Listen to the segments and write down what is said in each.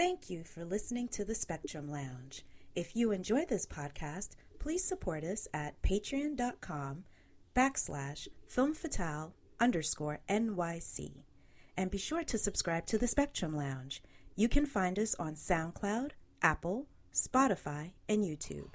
Thank you for listening to the Spectrum Lounge. If you enjoy this podcast, please support us at patreon.com backslash filmfatale underscore NYC. And be sure to subscribe to the Spectrum Lounge. You can find us on SoundCloud, Apple, Spotify, and YouTube.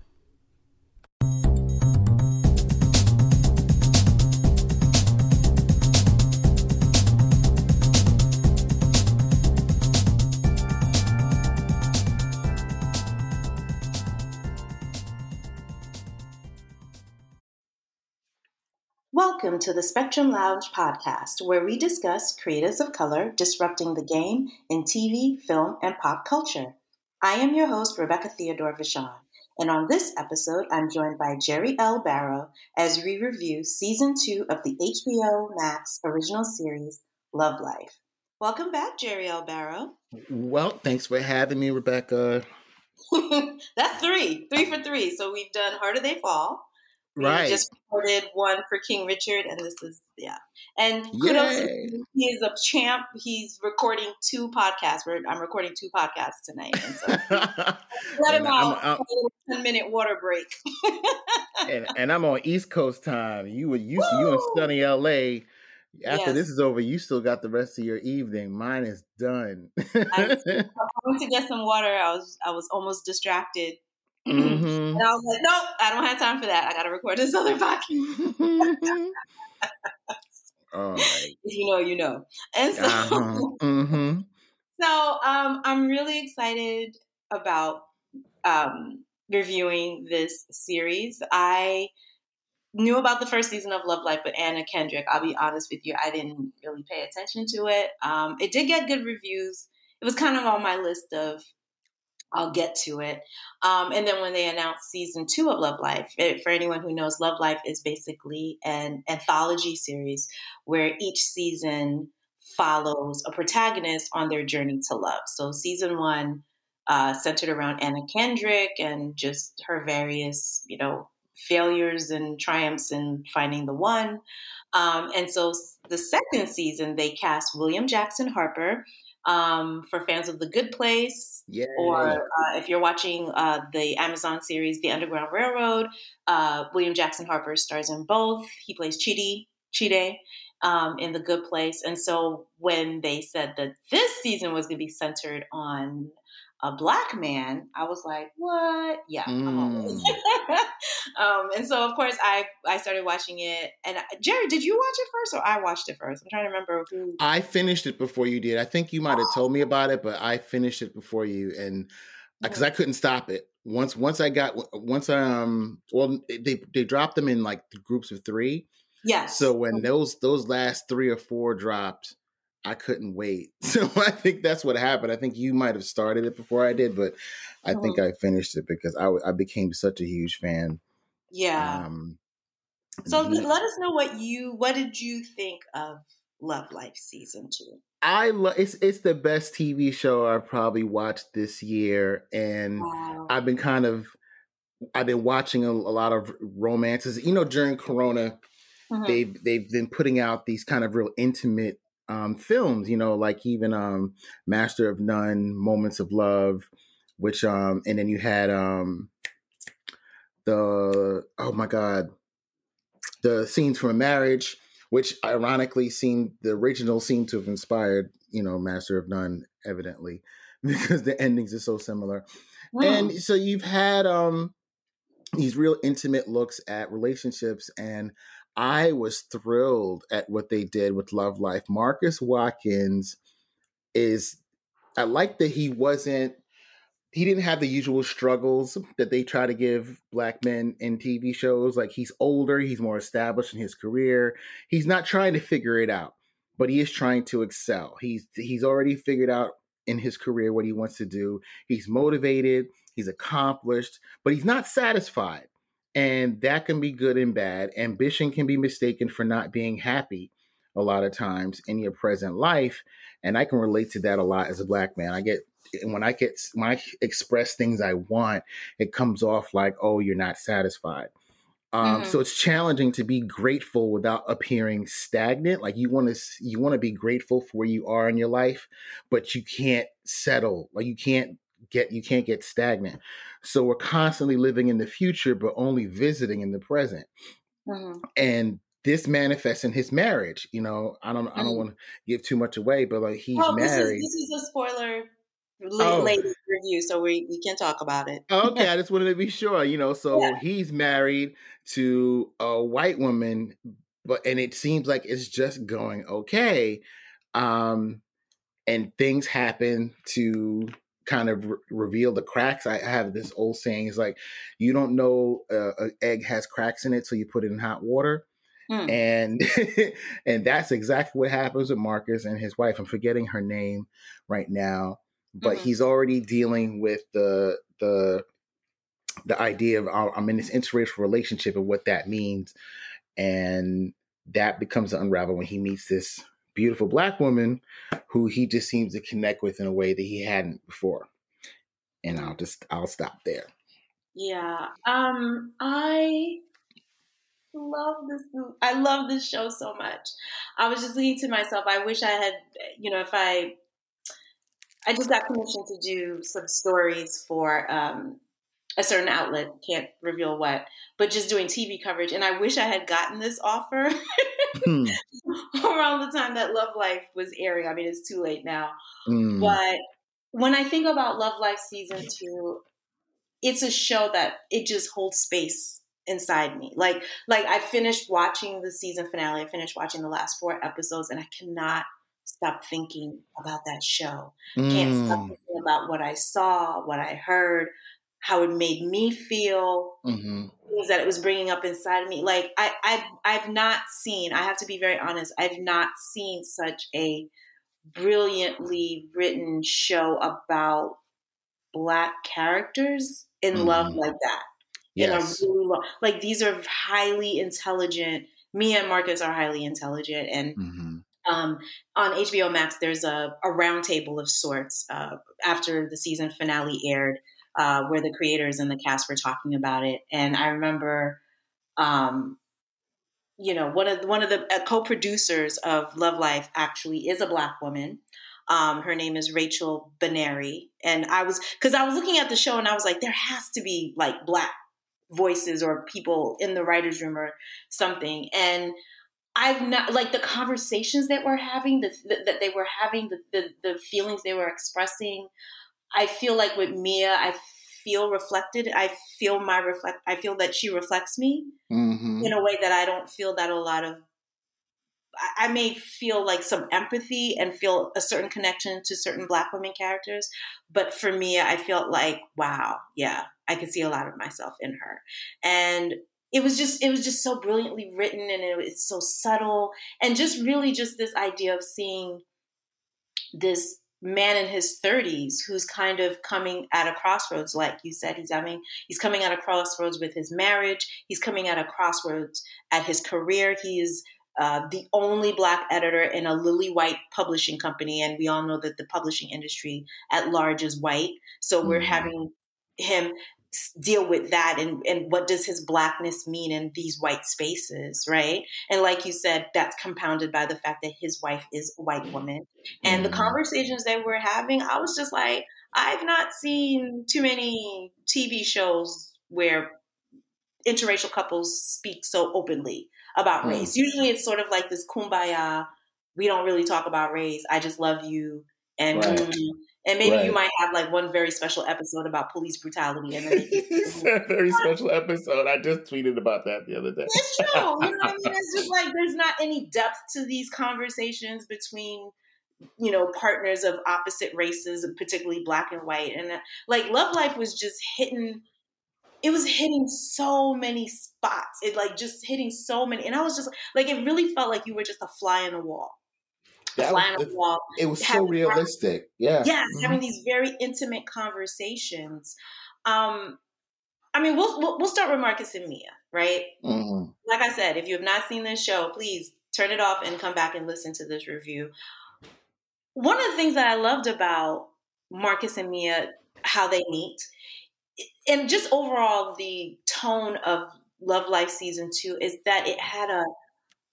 Welcome to the Spectrum Lounge podcast, where we discuss creatives of color disrupting the game in TV, film, and pop culture. I am your host, Rebecca Theodore Vachon, and on this episode, I'm joined by Jerry L. Barrow as we review season two of the HBO Max original series, Love Life. Welcome back, Jerry L. Barrow. Well, thanks for having me, Rebecca. That's three, three for three. So we've done Harder They Fall. We Right. just recorded one for King Richard, and this is yeah. And kudos, to Yay. him. he is a champ. He's recording two podcasts. We're, I'm recording two podcasts tonight, so let him I'm- out. I'm- a ten minute water break. and, and I'm on East Coast time. You were you you in sunny LA. After Yes. this is over, you still got the rest of your evening. Mine is done. I went to get some water. I was I was almost distracted, Mhm. and I was like, nope, I don't have time for that. I got to record this other podcast. If you know, you know. And so. Uh-huh. hmm So um, I'm really excited about um, reviewing this series. I knew about the first season of Love Life, but Anna Kendrick, I'll be honest with you, I didn't really pay attention to it. Um, it did get good reviews. It was kind of on my list of I'll get to it. Um, and then when they announced season two of Love Life, it, for anyone who knows, Love Life is basically an anthology series where each season follows a protagonist on their journey to love. So season one uh, centered around Anna Kendrick and just her various, you know, failures and triumphs in finding the one. Um, and so the second season, they cast William Jackson Harper. Um, for fans of The Good Place, Yeah. or uh, if you're watching uh, the Amazon series The Underground Railroad, uh, William Jackson Harper stars in both. He plays Chidi, Chide um, in The Good Place. And so when they said that this season was going to be centered on a black man, I was like, what? Yeah. Mm. um, and so, of course, I, I started watching it. And uh, Jerry, did you watch it first or I watched it first? I'm trying to remember who. I finished it before you did. I think you might have told me about it, but I finished it before you, and because I couldn't stop it. Once once I got once um well they they dropped them in like groups of three. Yes. So when those those last three or four dropped, I couldn't wait. So I think that's what happened. I think you might have started it before I did, but I think I finished it because I became such a huge fan. yeah. Um, So let us know what you what did you think of Love Life season two? I love it's it's the best TV show I've probably watched this year, and Wow. I've been kind of I've been watching a, a lot of romances. You know, during Corona, Mhm. they've they've been putting out these kind of real intimate um, films. You know, like even um, Master of None, Moments of Love, which um, and then you had um, the oh my god, the scenes from a marriage, which ironically seemed the original seemed to have inspired you know Master of None, evidently because the endings are so similar and Mm. so you've had um these real intimate looks at relationships and i was thrilled at what they did with love life. Marcus watkins is i like that he wasn't he didn't have the usual struggles that they try to give black men in tv shows. Like he's older he's more established in his career. He's not trying to figure it out but he is trying to excel. He's he's already figured out in his career what he wants to do. He's motivated he's accomplished but he's not satisfied and that can be good and bad ambition can be mistaken for not being happy a lot of times in your present life and i can relate to that a lot as a black man i get when i get when i express things i want it comes off like oh you're not satisfied Um, mm-hmm. So it's challenging to be grateful without appearing stagnant. Like you want to, you want to be grateful for where you are in your life, but you can't settle. Like you can't get, you can't get stagnant. So we're constantly living in the future, but only visiting in the present. Mm-hmm. And this manifests in his marriage. You know, I don't, mm-hmm. I don't mm. want to give too much away, but like he's oh, married. This is, this is a spoiler oh. latest review, so we, we can talk about it. okay, I just wanted to be sure. You know, so yeah. he's married to a white woman, but and it seems like it's just going okay. Um, and things happen to kind of re- reveal the cracks. I have this old saying: "Is like you don't know uh, an egg has cracks in it till you put it in hot water." Mm. And and that's exactly what happens with Marcus and his wife. I'm forgetting her name right now but mm-hmm. he's already dealing with the the the idea of oh, I'm in this interracial relationship and what that means, and that becomes an unravel when he meets this beautiful black woman who he just seems to connect with in a way that he hadn't before. And I'll just I'll stop there. Yeah. Um I love this I love this show so much. I was just thinking to myself, I wish I had you know, if I I just got permission to do some stories for um, a certain outlet. Can't reveal what, but just doing TV coverage. And I wish I had gotten this offer hmm. around the time that Love Life was airing. I mean, it's too late now. Mm. But when I think about Love Life season two, it's a show that it just holds space inside me. Like, like I finished watching the season finale. I finished watching the last four episodes, and I cannot stop thinking about that show. Mm. Can't stop mm. thinking about what I saw, what I heard, how it made me feel, mm-hmm. things that it was bringing up inside of me. Like I, I've, I've not seen. I have to be very honest. I've not seen such a brilliantly written show about black characters in mm. love like that. Yes. In a really long, like these are highly intelligent. Me and Marcus are highly intelligent, and mm-hmm. Um, on HBO Max, there's a, a roundtable of sorts uh, after the season finale aired, uh, where the creators and the cast were talking about it. And I remember, um, you know, one of one of the uh, co-producers of Love Life actually is a black woman. Um, her name is Rachel Benary, and I was because I was looking at the show and I was like, there has to be like black voices or people in the writers' room or something, and I've not like the conversations that we're having, the, the, that they were having, the, the the feelings they were expressing. I feel like with Mia, I feel reflected. I feel my reflect. I feel that she reflects me mm-hmm. in a way that I don't feel that a lot of. I may feel like some empathy and feel a certain connection to certain Black women characters, but for me, I felt like, wow, yeah, I could see a lot of myself in her, and it was just it was just so brilliantly written and it, it's so subtle and just really just this idea of seeing this man in his 30s who's kind of coming at a crossroads like you said he's having he's coming at a crossroads with his marriage he's coming at a crossroads at his career he is uh, the only black editor in a lily white publishing company and we all know that the publishing industry at large is white so mm-hmm. we're having him deal with that and, and what does his blackness mean in these white spaces right? And like you said that's compounded by the fact that his wife is a white woman. And the conversations they were having i was just like i've not seen too many tv shows where interracial couples speak so openly about mm. race. Usually it's sort of like this kumbaya we don't really talk about race. I just love you and right. and maybe right. you might have like one very special episode about police brutality. And then very special episode. I just tweeted about that the other day. It's true. You know what I mean? It's just like there's not any depth to these conversations between you know partners of opposite races, particularly black and white. And uh, like Love Life was just hitting. It was hitting so many spots. It like just hitting so many, and I was just like, it really felt like you were just a fly in the wall that was, wall. It was so realistic. Yeah. Yes, mm-hmm. having these very intimate conversations. Um, I mean, we'll, we'll, we'll start with Marcus and Mia, right? Mm-hmm. Like I said, if you have not seen this show, please turn it off and come back and listen to this review. One of the things that I loved about Marcus and Mia, how they meet, and just overall the tone of Love Life season two is that it had a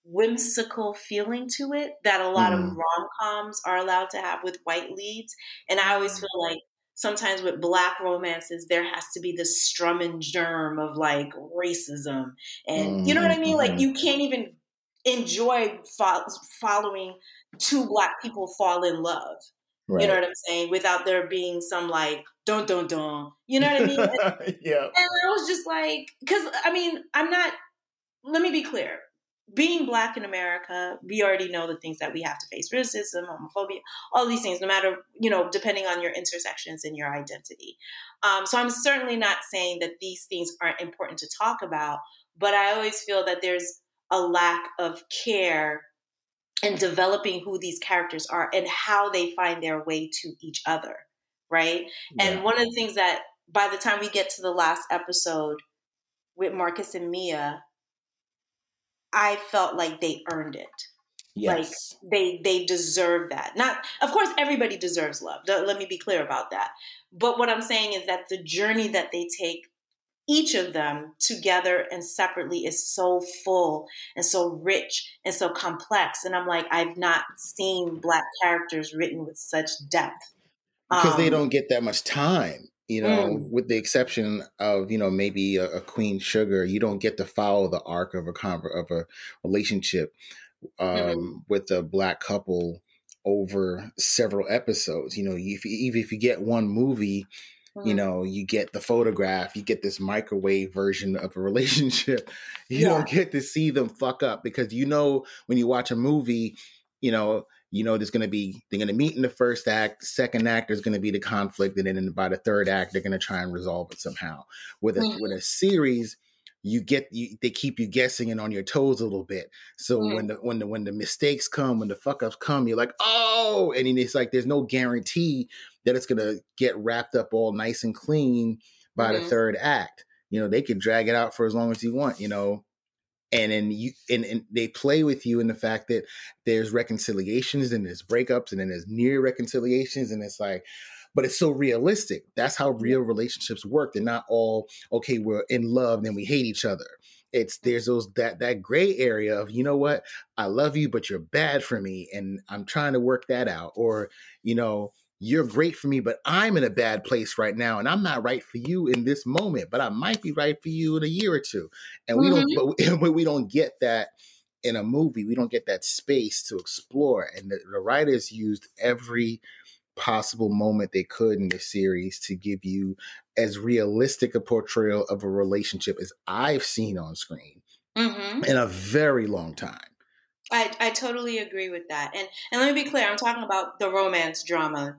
whimsical feeling to it that a lot mm. of rom coms are allowed to have with white leads. And I always feel like sometimes with black romances, there has to be this strum and germ of like racism. And mm-hmm. you know what I mean? Like mm-hmm. you can't even enjoy fo- following two black people fall in love. Right. You know what I'm saying? Without there being some like don't don't don't. You know what I mean? yeah. And I was just like, because I mean, I'm not. Let me be clear being black in America, we already know the things that we have to face racism, homophobia, all these things, no matter, you know, depending on your intersections and your identity. Um, so I'm certainly not saying that these things aren't important to talk about, but I always feel that there's a lack of care in developing who these characters are and how they find their way to each other, right? Yeah. And one of the things that by the time we get to the last episode with Marcus and Mia, I felt like they earned it. Yes. Like they they deserve that. Not of course everybody deserves love. Let me be clear about that. But what I'm saying is that the journey that they take each of them together and separately is so full and so rich and so complex and I'm like I've not seen black characters written with such depth. Because um, they don't get that much time you know, mm. with the exception of you know maybe a, a, Queen Sugar, you don't get to follow the arc of a of a relationship mm-hmm. um, mm-hmm. with a black couple over several episodes. You know, if even if you get one movie, mm-hmm. you know, you get the photograph, you get this microwave version of a relationship. You yeah. don't get to see them fuck up because you know when you watch a movie, you know you know there's going to be they're going to meet in the first act second act there's going to be the conflict and then by the third act they're going to try and resolve it somehow with a mm-hmm. with a series you get you, they keep you guessing and on your toes a little bit so mm-hmm. when the when the when the mistakes come when the fuck ups come you're like oh and it's like there's no guarantee that it's going to get wrapped up all nice and clean by mm-hmm. the third act you know they could drag it out for as long as you want you know and then you and, and they play with you in the fact that there's reconciliations and there's breakups and then there's near reconciliations and it's like but it's so realistic. That's how real relationships work. They're not all okay we're in love and then we hate each other. It's there's those that that gray area of you know what? I love you but you're bad for me and i'm trying to work that out or you know you're great for me, but I'm in a bad place right now, and I'm not right for you in this moment, but I might be right for you in a year or two. And we mm-hmm. don't, but we don't get that in a movie. We don't get that space to explore. And the, the writers used every possible moment they could in the series to give you as realistic a portrayal of a relationship as I've seen on screen mm-hmm. in a very long time. I, I totally agree with that. And and let me be clear, I'm talking about the romance drama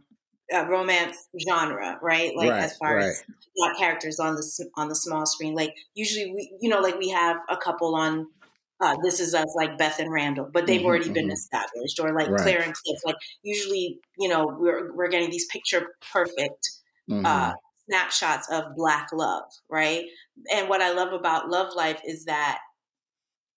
uh, romance genre, right? Like right, as far right. as black characters on the on the small screen. Like usually we, you know, like we have a couple on uh, This Is Us, like Beth and Randall, but they've mm-hmm, already mm-hmm. been established, or like right. Claire and Cliff. Like usually, you know, we're we're getting these picture perfect. Mm-hmm. Uh, snapshots of black love right and what i love about love life is that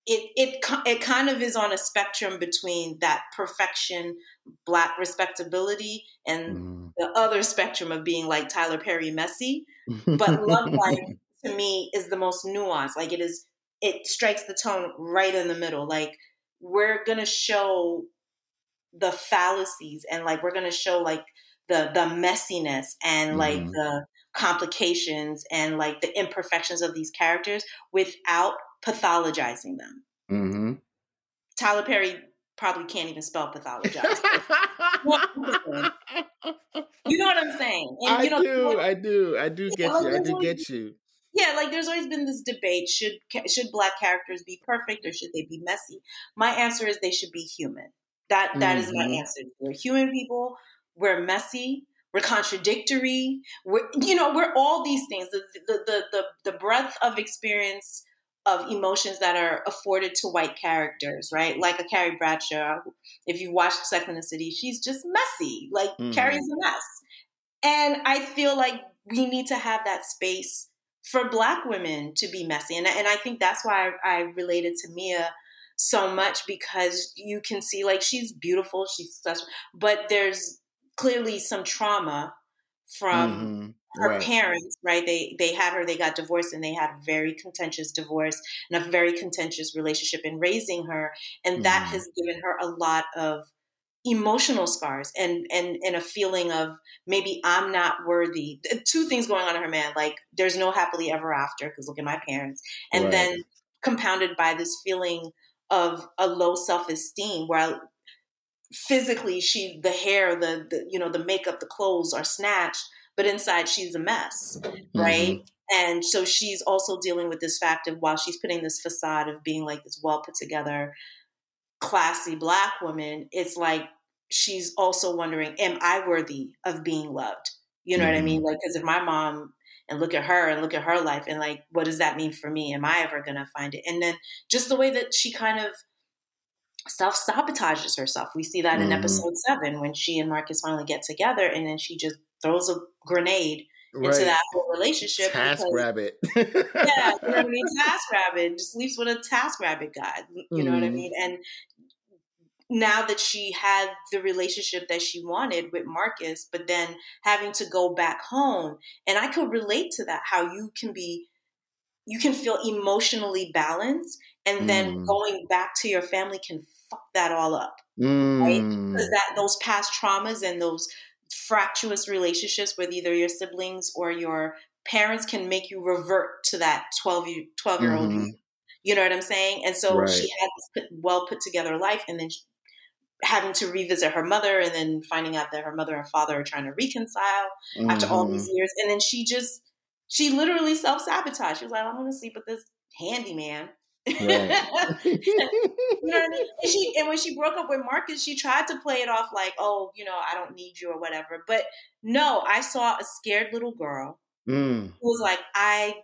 it it it kind of is on a spectrum between that perfection, black respectability, and mm. the other spectrum of being like Tyler Perry messy. But Love Life to me is the most nuanced. Like it is, it strikes the tone right in the middle. Like we're gonna show the fallacies and like we're gonna show like the the messiness and like mm. the complications and like the imperfections of these characters without pathologizing them. Mm-hmm. Tyler Perry probably can't even spell pathologize. you know what I'm saying? And, you know, I do, I do, I do get you. I do get you. Yeah, like there's always been this debate: should should black characters be perfect or should they be messy? My answer is they should be human. That that mm-hmm. is my mm-hmm. answer. We're human people. We're messy. We're contradictory. We're you know we're all these things. The the the the, the breadth of experience of emotions that are afforded to white characters, right? Like a Carrie Bradshaw. If you watch Sex and the City, she's just messy. Like mm-hmm. Carrie's a mess. And I feel like we need to have that space for black women to be messy. And, and I think that's why I, I related to Mia so much because you can see like she's beautiful, she's such, but there's clearly some trauma from mm-hmm. Her right. parents, right? They they had her, they got divorced, and they had a very contentious divorce and a very contentious relationship in raising her, and that mm-hmm. has given her a lot of emotional scars and and and a feeling of maybe I'm not worthy. Two things going on in her man, like there's no happily ever after because look at my parents, and right. then compounded by this feeling of a low self esteem where I, physically she the hair the, the you know the makeup the clothes are snatched but inside she's a mess right mm-hmm. and so she's also dealing with this fact of while she's putting this facade of being like this well put together classy black woman it's like she's also wondering am i worthy of being loved you know mm-hmm. what i mean mm-hmm. like because if my mom and look at her and look at her life and like what does that mean for me am i ever going to find it and then just the way that she kind of self sabotages herself. We see that mm-hmm. in episode seven when she and Marcus finally get together, and then she just throws a grenade right. into that whole relationship. Task because, rabbit. yeah, you know I mean. TaskRabbit just leaves with a TaskRabbit guy. You know what I mm-hmm. mean? And now that she had the relationship that she wanted with Marcus, but then having to go back home, and I could relate to that. How you can be you can feel emotionally balanced and then mm. going back to your family can fuck that all up, mm. right? Because that those past traumas and those fractious relationships with either your siblings or your parents can make you revert to that 12 year, 12 year old mm-hmm. you know what i'm saying and so right. she had this well put together life and then having to revisit her mother and then finding out that her mother and father are trying to reconcile mm-hmm. after all these mm-hmm. years and then she just she literally self-sabotaged she was like i'm gonna sleep with this handyman Right. you know what I mean? And she and when she broke up with Marcus, she tried to play it off like, oh, you know, I don't need you or whatever. But no, I saw a scared little girl mm. who was like, I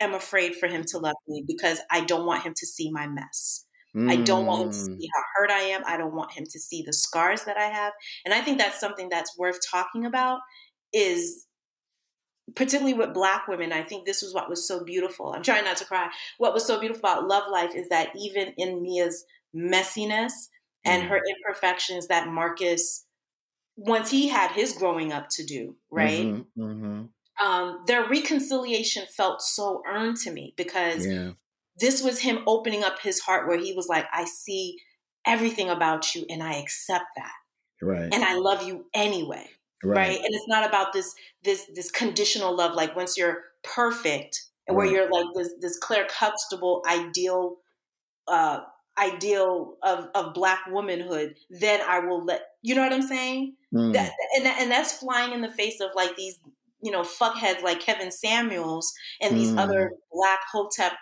am afraid for him to love me because I don't want him to see my mess. Mm. I don't want him to mm. see how hurt I am. I don't want him to see the scars that I have. And I think that's something that's worth talking about is particularly with black women i think this was what was so beautiful i'm trying not to cry what was so beautiful about love life is that even in mia's messiness and mm-hmm. her imperfections that marcus once he had his growing up to do right mm-hmm, mm-hmm. Um, their reconciliation felt so earned to me because yeah. this was him opening up his heart where he was like i see everything about you and i accept that right and i love you anyway right. right. and it's not about this this this conditional love like once you're perfect and right. where you're like this this Claire Huxtable ideal uh ideal of of black womanhood then i will let you know what i'm saying mm. that and, and that's flying in the face of like these you know fuckheads like kevin samuels and these mm. other black hotep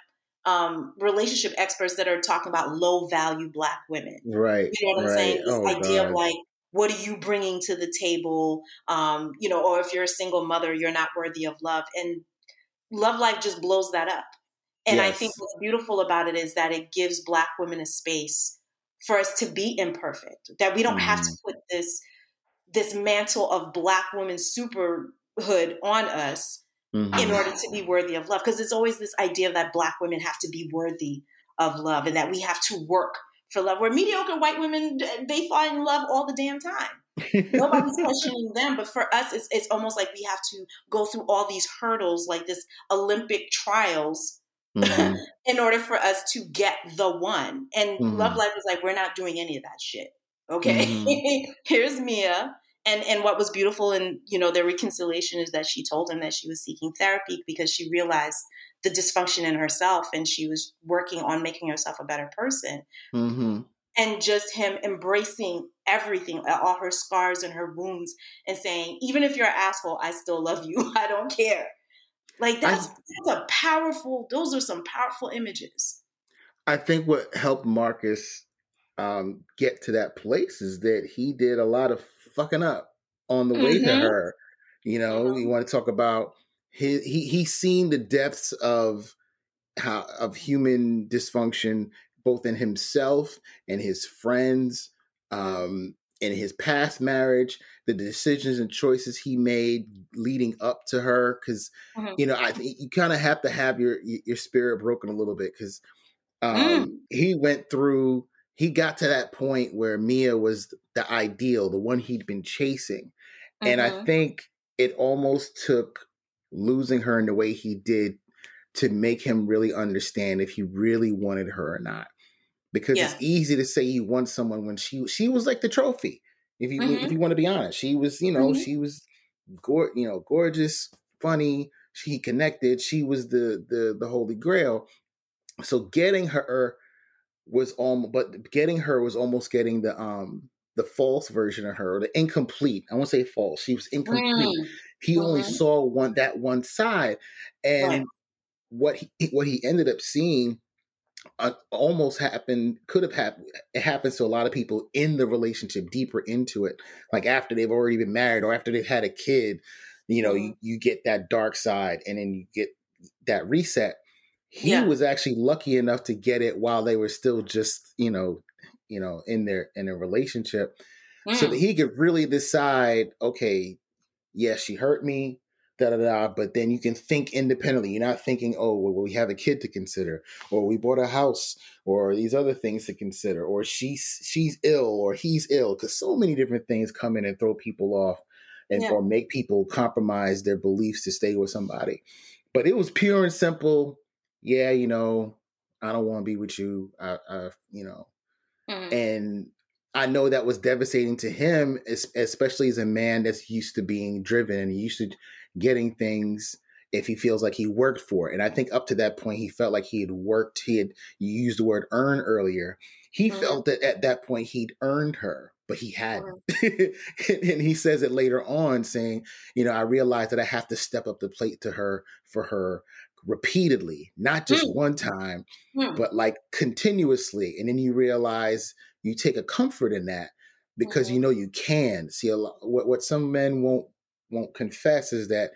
um, relationship experts that are talking about low value black women. Right. You know what I'm right. saying? This oh, idea God. of like what are you bringing to the table um, you know or if you're a single mother you're not worthy of love and love life just blows that up and yes. i think what's beautiful about it is that it gives black women a space for us to be imperfect that we don't mm. have to mm-hmm. put this this mantle of black woman superhood on us mm-hmm. in order to be worthy of love because it's always this idea that black women have to be worthy of love and that we have to work for love. Where mediocre white women, they fall in love all the damn time. Nobody's questioning them, but for us, it's it's almost like we have to go through all these hurdles, like this Olympic trials, mm-hmm. in order for us to get the one. And mm-hmm. Love Life is like, we're not doing any of that shit. Okay, mm-hmm. here's Mia. And, and what was beautiful in you know their reconciliation is that she told him that she was seeking therapy because she realized the dysfunction in herself and she was working on making herself a better person. Mm-hmm. And just him embracing everything, all her scars and her wounds, and saying, even if you're an asshole, I still love you. I don't care. Like that's, I, that's a powerful, those are some powerful images. I think what helped Marcus um, get to that place is that he did a lot of fucking up on the way mm-hmm. to her. You know, mm-hmm. you want to talk about he, he he's seen the depths of how of human dysfunction both in himself and his friends um in his past marriage the decisions and choices he made leading up to her because mm-hmm. you know i think you kind of have to have your your spirit broken a little bit because um mm. he went through he got to that point where mia was the ideal the one he'd been chasing mm-hmm. and i mm-hmm. think it almost took losing her in the way he did to make him really understand if he really wanted her or not. Because yeah. it's easy to say you want someone when she she was like the trophy. If you mm-hmm. if you want to be honest, she was you know mm-hmm. she was, go- you know, gorgeous, funny. She connected. She was the the the holy grail. So getting her was almost, but getting her was almost getting the um the false version of her, or the incomplete. I won't say false. She was incomplete. Mm. He only mm-hmm. saw one that one side, and right. what he what he ended up seeing uh, almost happened could have happened it happens to a lot of people in the relationship deeper into it like after they've already been married or after they've had a kid you know mm-hmm. you, you get that dark side and then you get that reset he yeah. was actually lucky enough to get it while they were still just you know you know in their in a relationship mm. so that mm. he could really decide okay yes she hurt me da da da. But then you can think independently. You're not thinking, oh, well, we have a kid to consider, or we bought a house, or these other things to consider, or she's she's ill, or he's ill, because so many different things come in and throw people off, and yeah. or make people compromise their beliefs to stay with somebody. But it was pure and simple. Yeah, you know, I don't want to be with you. I, I you know, mm-hmm. and I know that was devastating to him, especially as a man that's used to being driven and used to getting things if he feels like he worked for it. And I think up to that point, he felt like he had worked. He had used the word earn earlier. He mm-hmm. felt that at that point he'd earned her, but he hadn't. Mm-hmm. and he says it later on, saying, "You know, I realized that I have to step up the plate to her for her." repeatedly not just mm. one time mm. but like continuously and then you realize you take a comfort in that because mm-hmm. you know you can see a lot what, what some men won't won't confess is that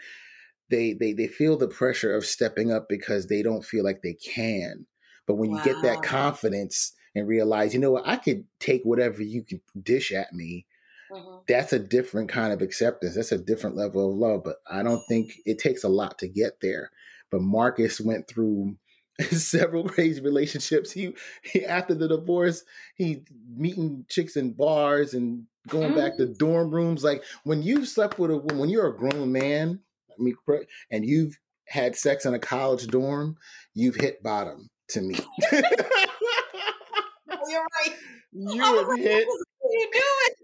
they they they feel the pressure of stepping up because they don't feel like they can. But when wow. you get that confidence and realize, you know what, I could take whatever you can dish at me. Mm-hmm. That's a different kind of acceptance. That's a different level of love. But I don't think it takes a lot to get there. But Marcus went through several crazy relationships. He, he, after the divorce, he meeting chicks in bars and going back to mm-hmm. dorm rooms. Like when you've slept with a woman, when you're a grown man, I mean, and you've had sex in a college dorm, you've hit bottom to me. oh, you're right. You have hit. What are you doing?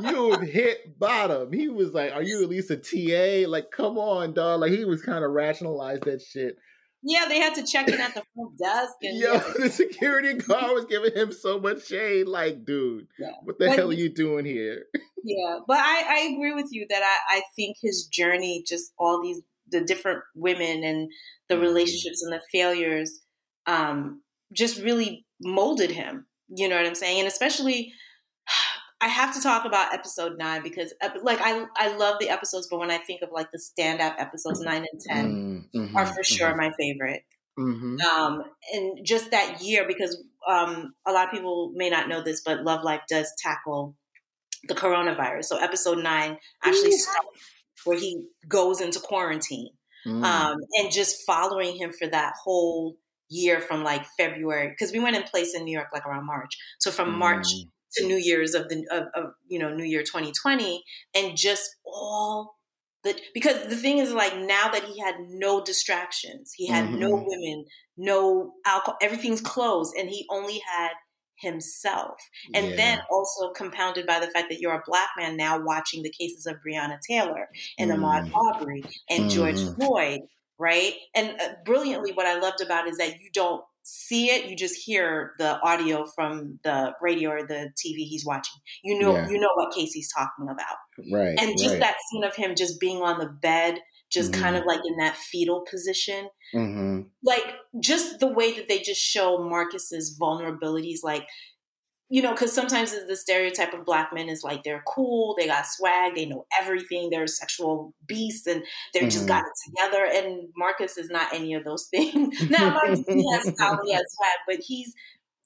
you have hit bottom. He was like, "Are you at least a TA? Like, come on, dog." Like he was kind of rationalized that shit yeah, they had to check in at the front desk. And Yo, yeah. the security guard was giving him so much shade. Like, dude, yeah. what the but, hell are you doing here? Yeah, but I, I agree with you that I, I think his journey, just all these the different women and the mm-hmm. relationships and the failures, um, just really molded him. You know what I'm saying? And especially I have to talk about episode nine because, like, I I love the episodes, but when I think of like the stand-up episodes nine and 10 mm-hmm, are for sure mm-hmm. my favorite. Mm-hmm. Um, and just that year, because um, a lot of people may not know this, but Love Life does tackle the coronavirus. So episode nine actually starts where he goes into quarantine, mm. um, and just following him for that whole year from like February, because we went in place in New York like around March. So from mm. March to New Year's of the of, of you know New Year 2020, and just all the because the thing is like now that he had no distractions, he had mm-hmm. no women, no alcohol, everything's closed, and he only had himself. And yeah. then also compounded by the fact that you're a black man now watching the cases of Breonna Taylor and mm. Ahmaud Arbery and mm. George Floyd, right? And uh, brilliantly, what I loved about is that you don't see it, you just hear the audio from the radio or the TV he's watching. You know, yeah. you know what casey's talking about. Right. And just right. that scene of him just being on the bed, just mm-hmm. kind of like in that fetal position. Mm-hmm. Like just the way that they just show Marcus's vulnerabilities, like you know, because sometimes the stereotype of black men is like they're cool, they got swag, they know everything, they're sexual beasts, and they're mm-hmm. just got it together. And Marcus is not any of those things. now, Marcus, he has style, he has swag, but he's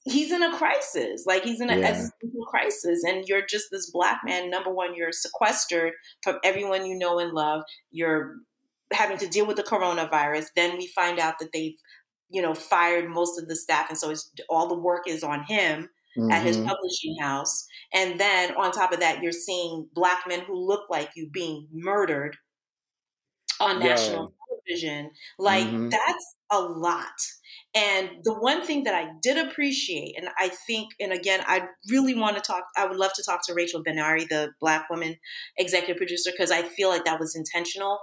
he's in a crisis. Like he's in an yeah. existential crisis, and you're just this black man. Number one, you're sequestered from everyone you know and love. You're having to deal with the coronavirus. Then we find out that they've you know fired most of the staff, and so it's all the work is on him mm-hmm. at his mm-hmm. publishing house. And then on top of that, you're seeing black men who look like you being murdered on national television. Like mm-hmm. that's a lot. And the one thing that I did appreciate, and I think, and again, I really want to talk, I would love to talk to Rachel Benari, the Black woman executive producer, because I feel like that was intentional,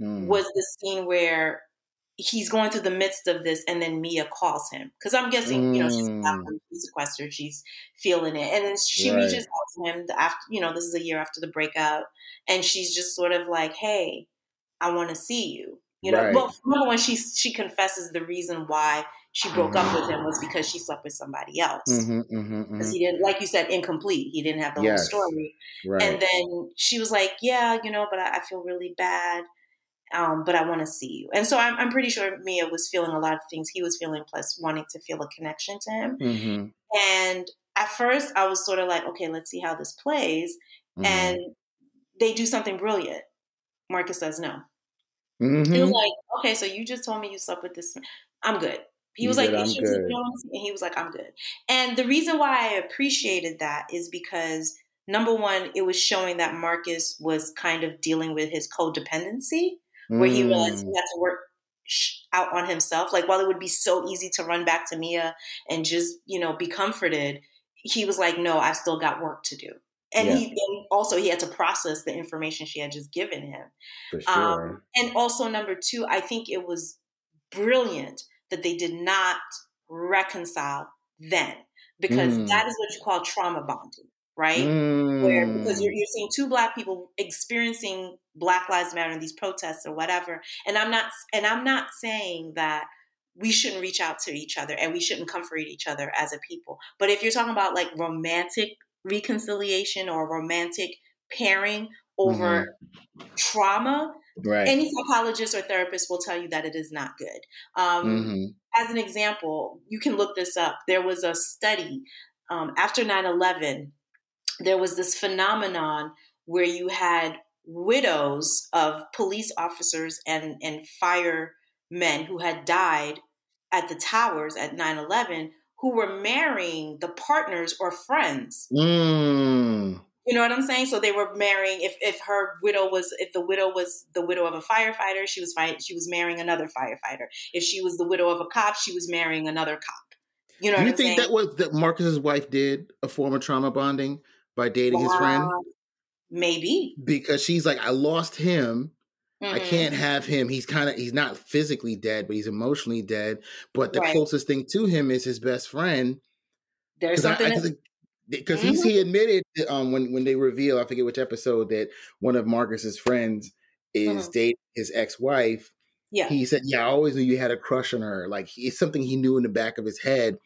mm. was the scene where he's going through the midst of this and then Mia calls him. Because I'm guessing, mm. you know, she's she's sequestered, she's feeling it. And then she right. reaches out to him after, you know, this is a year after the breakup. And she's just sort of like, hey, I want to see you. You know, right. well, remember when she she confesses the reason why she broke up with him was because she slept with somebody else. Because mm-hmm, mm-hmm, mm-hmm. he didn't, like you said, incomplete. He didn't have the yes. whole story. Right. And then she was like, "Yeah, you know, but I, I feel really bad. Um, but I want to see you." And so I'm, I'm, pretty sure Mia was feeling a lot of things he was feeling, plus wanting to feel a connection to him. Mm-hmm. And at first, I was sort of like, "Okay, let's see how this plays." Mm-hmm. And they do something brilliant. Marcus says no. Mm-hmm. He was like, okay, so you just told me you slept with this. I'm good. He was like, he was, and he was like, I'm good. And the reason why I appreciated that is because number one, it was showing that Marcus was kind of dealing with his codependency, mm. where he realized he mm. had to work out on himself. Like while it would be so easy to run back to Mia and just you know be comforted, he was like, no, I've still got work to do and yeah. he and also he had to process the information she had just given him. For um, sure. Um, and also number two, I think it was brilliant that they did not reconcile then because mm. that is what you call trauma bonding, right? Mm. Where because you're, you're seeing two black people experiencing Black Lives Matter in these protests or whatever, and I'm not and I'm not saying that we shouldn't reach out to each other and we shouldn't comfort each other as a people. But if you're talking about like romantic reconciliation or romantic pairing over mm-hmm. trauma, right. any psychologist or therapist will tell you that it is not good. Um, mm-hmm. As an example, you can look this up. There was a study um, after 9 11, there was this phenomenon where you had widows of police officers and, and firemen who had died at the towers at 9 11 who were marrying the partners or friends. Mm. You know what I'm saying? So they were marrying. If if her widow was, if the widow was the widow of a firefighter, she was fight, she was marrying another firefighter. If she was the widow of a cop, she was marrying another cop. You know, Do you think saying? that was that Marcus's wife did a form of trauma bonding by dating his friend? Maybe because she's like, I lost him, Mm-hmm. I can't have him. He's kind of he's not physically dead, but he's emotionally dead. But the right. closest thing to him is his best friend. There's something because mm-hmm. he admitted um, when when they reveal I forget which episode that one of Marcus's friends is mm-hmm. dating his ex wife. Yeah, he said, "Yeah, I always knew you had a crush on her." Like it's something he knew in the back of his head,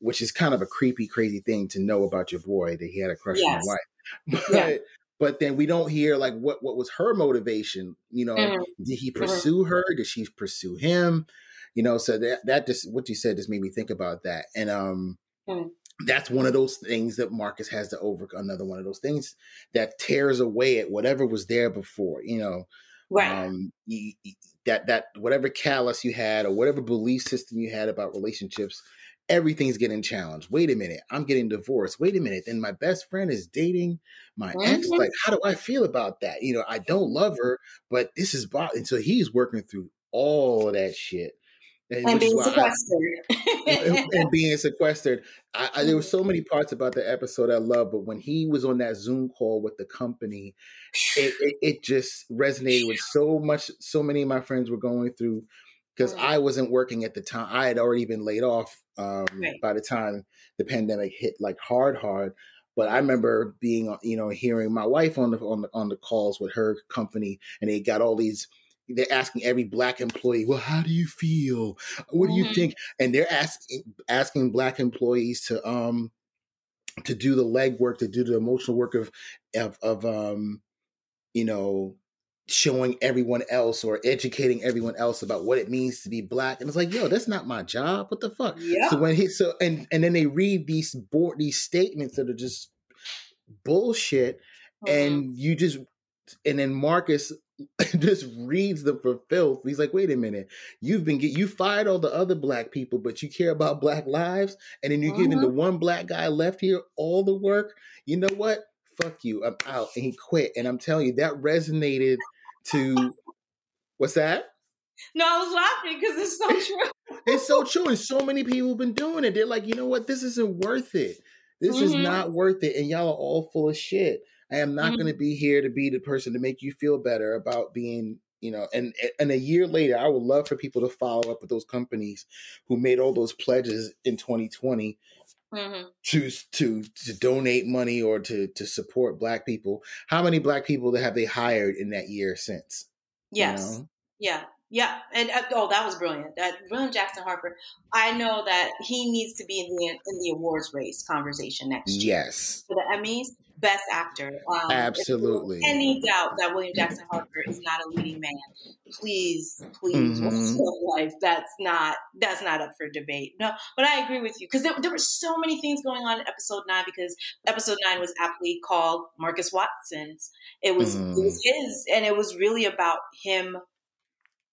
which is kind of a creepy, crazy thing to know about your boy that he had a crush yes. on your wife. But yeah but then we don't hear like what what was her motivation you know mm-hmm. did he mm-hmm. pursue mm-hmm. her did she pursue him you know so that that just what you said just made me think about that and um mm-hmm. that's one of those things that marcus has to overcome another one of those things that tears away at whatever was there before you know right um you, that that whatever callous you had or whatever belief system you had about relationships everything's getting challenged. Wait a minute, I'm getting divorced. Wait a minute, then my best friend is dating my mm-hmm. ex. Like, how do I feel about that? You know, I don't love her, but this is bought. And so he's working through all of that shit. And, and being sequestered. I, and, and, being sequestered. I, I, there were so many parts about the episode I love, but when he was on that Zoom call with the company, it, it, it just resonated with so much. So many of my friends were going through because I wasn't working at the time. I had already been laid off um, right. by the time the pandemic hit, like hard, hard. But I remember being, uh, you know, hearing my wife on the on the on the calls with her company, and they got all these. They're asking every black employee, "Well, how do you feel? What do you mm-hmm. think?" And they're asking asking black employees to um to do the legwork, to do the emotional work of of of um you know showing everyone else or educating everyone else about what it means to be black. And it's like yo that's not my job. What the fuck? Yeah. so when he so and and then they read these board these statements that are just bullshit mm-hmm. and you just and then marcus just reads them for filth. He's like wait a minute. You've been get you fired all the other black people but you care about black lives? And then you're mm-hmm. giving the one black guy left here all the work? You know what? Fuck you. I'm out. And he quit. And i'm telling you that resonated to What's that? No, I was laughing because it's so true. it's so true, and so many people have been doing it. They're like, you know what? This isn't worth it. This mm-hmm. is not worth it, and y'all are all full of shit. I am not mm-hmm. going to be here to be the person to make you feel better about being you know and and a year later i would love for people to follow up with those companies who made all those pledges in 2020 mm-hmm. to to to donate money or to to support black people how many black people have they hired in that year since yes you know? yeah yeah, and uh, oh, that was brilliant. That William Jackson Harper. I know that he needs to be in the in the awards race conversation next year. Yes, for the Emmys, Best Actor. Um, Absolutely. any doubt that William Jackson Harper is not a leading man, please, please, mm-hmm. life. That's not that's not up for debate. No, but I agree with you because there, there were so many things going on in episode nine because episode nine was aptly called Marcus Watson's. It was mm-hmm. it was his, and it was really about him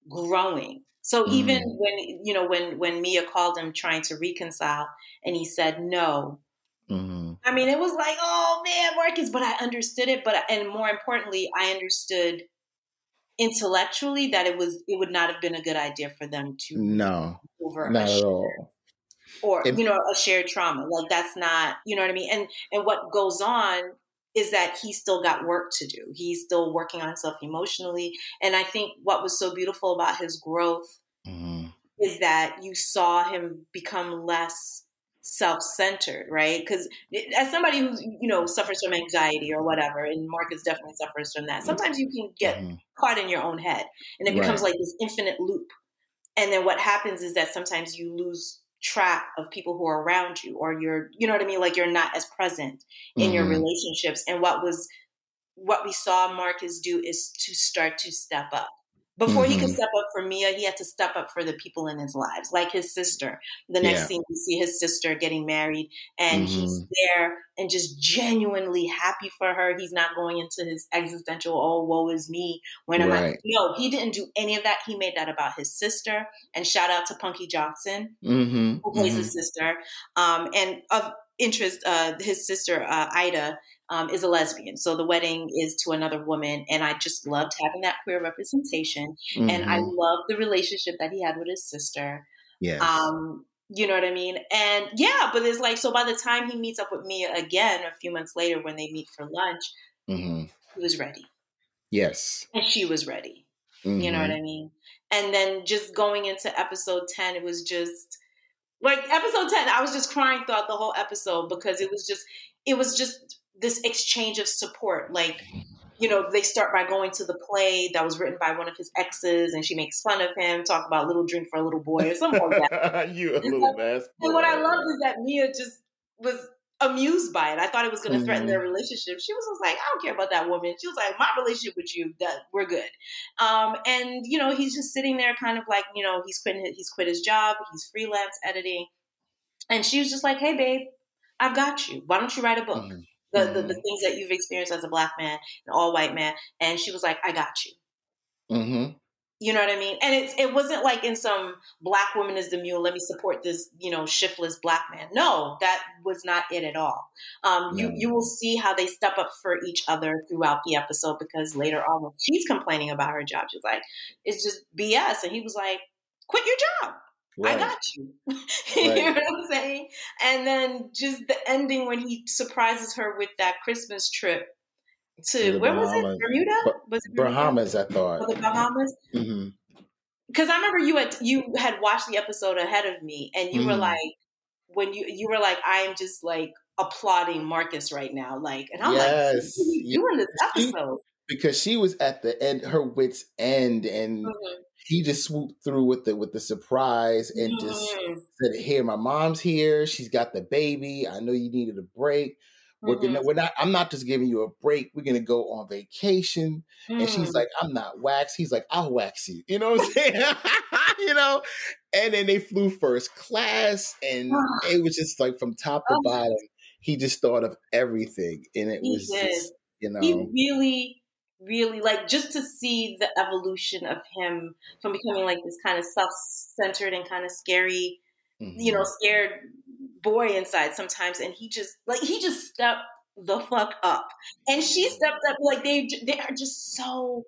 growing. So mm-hmm. even when you know when when Mia called him trying to reconcile and he said no. Mm-hmm. I mean, it was like, oh man, Marcus, but I understood it. But and more importantly, I understood intellectually that it was it would not have been a good idea for them to no over not at all or it, you know a shared trauma like that's not you know what i mean and and what goes on is that he still got work to do. He's still working on himself emotionally. And I think what was so beautiful about his growth mm-hmm. is that you saw him become less self-centered, right? Because as somebody who you know suffers from anxiety or whatever, and Marcus definitely suffers from that. Sometimes you can get mm-hmm. caught in your own head, and it becomes right. like this infinite loop. And then what happens is that sometimes you lose track of people who are around you or you're you know what i mean like you're not as present in mm-hmm. your relationships and what was what we saw marcus do is to start to step up before mm-hmm. he could mm-hmm. step up for Mia, he had to step up for the people in his lives, like his sister. The next yeah. scene, we see his sister getting married, and mm-hmm. he's there and just genuinely happy for her. He's not going into his existential, oh, woe is me. When am. I? No, he didn't do any of that. He made that about his sister. And shout out to Punkie Johnson, mm-hmm. who plays his mm-hmm. sister. Um, and of interest, uh, his sister, uh, Ida, um, is a lesbian. So the wedding is to another woman. And I just loved having that queer representation. Mm-hmm. And I mm-hmm. love the relationship that he had with his sister. Yes. Um, you know what I mean? And yeah, but it's like, so by the time he meets up with Mia again a few months later when they meet for lunch, mm-hmm. he was ready. Yes. And she was ready. Mm-hmm. You know what mm-hmm. I mean? And then just going into episode 10, it was just like episode 10, I was just crying throughout the whole episode because it was just, it was just this exchange of support. Like, you know, they start by going to the play that was written by one of his exes, and she makes fun of him, talk about little drink for a little boy or something like that. you a little mess. And what I loved is that Mia just was amused by it. I thought it was going to mm-hmm. threaten their relationship. She was, was like, I don't care about that woman. She was like, my relationship with you, that we're good. Um, and you know, he's just sitting there, kind of like, you know, he's quit he's quit his job. He's freelance editing, and she was just like, Hey, babe, I've got you. Why don't you write a book? Mm-hmm the, mm-hmm. the, the, mm-hmm. things that you've experienced as a black man, an all white man. And she was like, I got you. Mm-hmm. You know what I mean? And it's it wasn't like in some black woman is the mule. Let me support this, you know, shiftless black man. No, that was not it at all. Um, you you will see how they step up for each other throughout the episode because later on, she's complaining about her job, she's like, "It's just BS," and he was like, "Quit your job." Right. I got you. you know what I'm saying? And then just the ending when he surprises her with that Christmas trip to, to where Bahamas. was it? Bermuda? was it Bermuda? Bahamas? I thought. Oh, the Bahamas. Mm-hmm. Because I remember you had you had watched the episode ahead of me, and you mm-hmm. were like, when you you were like, I am just like applauding Marcus right now, like, and I'm yes. like, what are you doing this episode? because she was at the end, her wits end, and mm-hmm he just swooped through with the with the surprise and mm-hmm. just said, "Here, my mom's here. She's got the baby. I know you needed a break. We're mm-hmm. gonna. We're not. I'm not just giving you a break. We're gonna go on vacation." Mm-hmm. And she's mm. like, "I'm not wax." He's like, "I'll wax you." You know what I'm saying? you know. And then they flew first class, and it was just like from top to oh. bottom. He just thought of everything, and it he was just you know. He really really like just to see the evolution of him from becoming like this kind of self-centered and kind of scary mm-hmm. you know mm-hmm. scared boy inside sometimes and he just like he just stepped the fuck up and she stepped up like they they are just so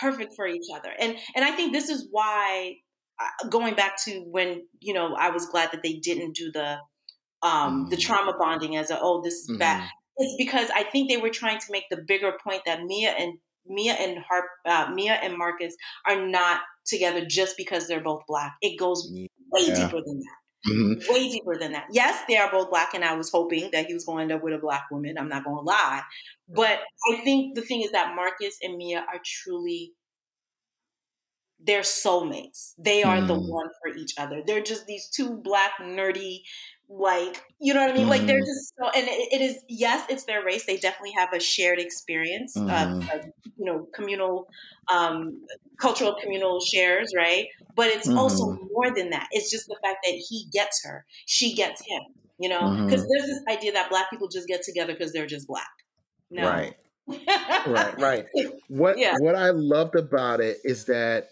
perfect for each other. And and I think this is why uh, going back to when you know I was glad that they didn't do the um, mm. the trauma bonding as a oh this is mm. bad. It's because I think they were trying to make the bigger point that Mia and Mia and Harp, uh, Mia and Marcus are not together just because they're both black. It goes way yeah. deeper than that. Mm-hmm. Way deeper than that. Yes, they are both black, and I was hoping that he was going to end up with a black woman. I'm not going to lie, but I think the thing is that Marcus and Mia are truly they're soulmates. They are mm. the one for each other. They're just these two black nerdy like you know what I mean? Mm. Like they're mm-hmm. just so, and it, it is yes, it's their race. They definitely have a shared experience, mm. of, you know, communal, um, cultural communal shares, right? But it's mm. also mm-hmm. more than that. It's just the fact that he gets her, she gets him. You know, because there's this idea that black people just get together because they're just black. No. Right. right, right. What yeah. what I loved about it is that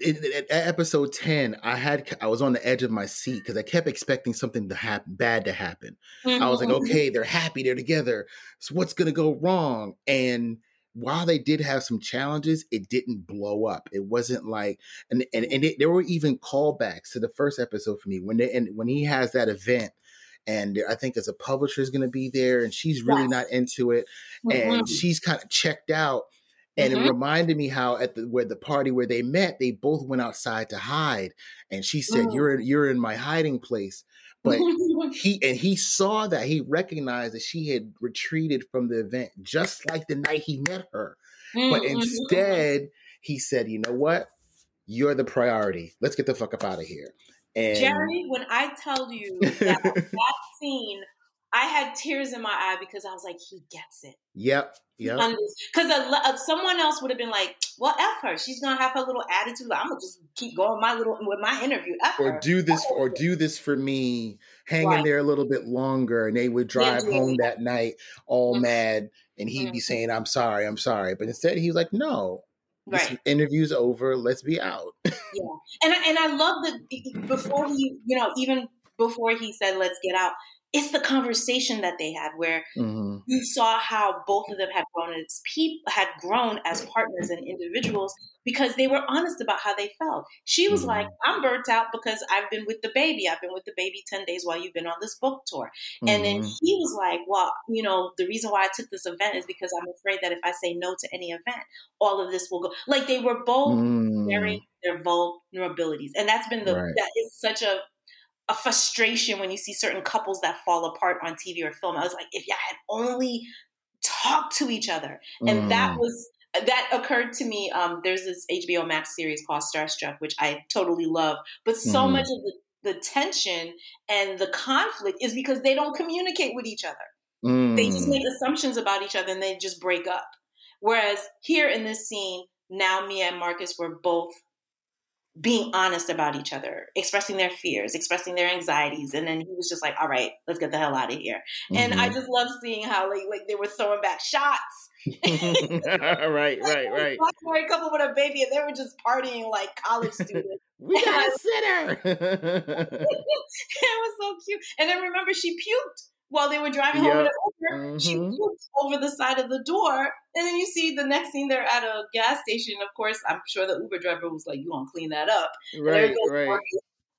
in, in, episode 10 i had i was on the edge of my seat because i kept expecting something to happen bad to happen mm-hmm. i was like mm-hmm. okay they're happy they're together so what's going to go wrong and while they did have some challenges it didn't blow up it wasn't like and and, and it, there were even callbacks to the first episode for me when they and when he has that event and I think as a publisher is going to be there, and she's really yes. not into it, mm-hmm. and she's kind of checked out. And mm-hmm. it reminded me how at the where the party where they met, they both went outside to hide, and she said, mm. "You're in, you're in my hiding place." But he and he saw that he recognized that she had retreated from the event just like the night he met her. Mm-hmm. But instead, he said, "You know what? You're the priority. Let's get the fuck up out of here." And Jerry, when I tell you that, that scene, I had tears in my eye because I was like, he gets it. Yep. Yep. Because uh, someone else would have been like, "Well, f her. She's gonna have her little attitude. I'm gonna just keep going my little with my interview. F or her. do this, or do this for me. Hang right. in there a little bit longer." And they would drive yeah, home that night all mm-hmm. mad, and he'd mm-hmm. be saying, "I'm sorry, I'm sorry," but instead he was like, "No, Right. This interview's over. Let's be out. yeah, and I, and I love that before he, you know, even before he said, "Let's get out," it's the conversation that they had where mm-hmm. you saw how both of them had grown as people had grown as partners and individuals because they were honest about how they felt. She was mm-hmm. like, "I'm burnt out because I've been with the baby. I've been with the baby ten days while you've been on this book tour." Mm-hmm. And then mm-hmm. he was like, "Well, you know, the reason why I took this event is because I'm afraid that if I say no to any event, all of this will go." Like they were both sharing mm. their vulnerabilities, and that's been the right. that is such a a frustration when you see certain couples that fall apart on TV or film. I was like, if y'all had only talked to each other, and mm. that was that occurred to me. Um, there's this HBO Max series called Starstruck, which I totally love, but so mm. much of the, the tension and the conflict is because they don't communicate with each other. Mm. They just mm. make assumptions about each other and they just break up. Whereas here in this scene, now Mia and Marcus were both being honest about each other, expressing their fears, expressing their anxieties, and then he was just like, "All right, let's get the hell out of here." Mm-hmm. And I mm-hmm. just love seeing how like like they were throwing back shots. right, right, right. Black married couple with a baby, and they were just partying like college students. we got a sitter. it was so cute. And then remember, she puked while they were driving yep. home in Uber. Mm-hmm. She looked over the side of the door, and then you see the next scene they're at a gas station. Of course, I'm sure the Uber driver was like, "You gonna clean that up?" Right, right.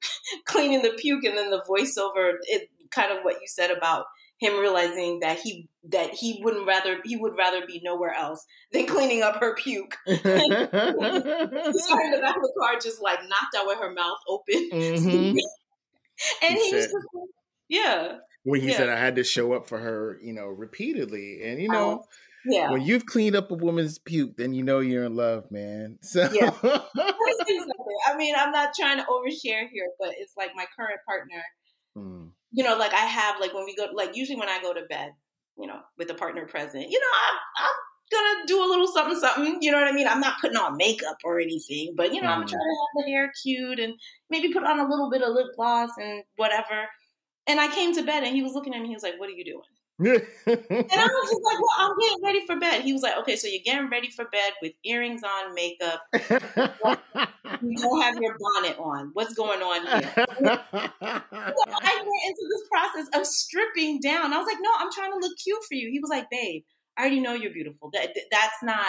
Cleaning the puke, and then the voiceover, it kind of what you said about him realizing that he that he wouldn't rather he would rather be nowhere else than cleaning up her puke. He's in the back of the car, just like knocked out with her mouth open, mm-hmm. and he, he was just like, yeah when he yeah. said I had to show up for her, you know, repeatedly. And you know, um, yeah. when you've cleaned up a woman's puke, then you know you're in love, man. So yeah. I mean, I'm not trying to overshare here, but it's like my current partner. Mm. You know, like I have like when we go, like usually when I go to bed, you know, with a partner present, you know, I, I'm gonna do a little something, something. You know what I mean? I'm not putting on makeup or anything, but you know, mm. I'm trying to have the hair cute and maybe put on a little bit of lip gloss and whatever. And I came to bed and he was looking at me. He was like, What are you doing? and I was just like, Well, I'm getting ready for bed. He was like, Okay, so you're getting ready for bed with earrings on, makeup. you don't have your bonnet on. What's going on here? so I went into this process of stripping down. I was like, No, I'm trying to look cute for you. He was like, Babe, I already know you're beautiful. That, that's not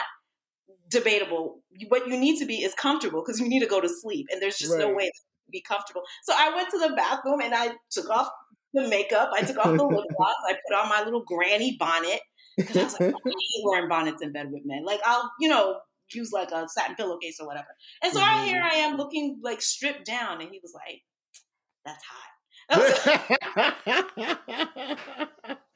debatable. What you need to be is comfortable because you need to go to sleep, and there's just Right. no way to be comfortable. So I went to the bathroom and I took off the makeup, I took off the lip gloss, I put on my little granny bonnet because I was like, I hate wearing bonnets in bed with men. Like I'll, you know, use like a satin pillowcase or whatever. And so I Mhm. here I am looking like stripped down, and he was like, "That's hot." I was like-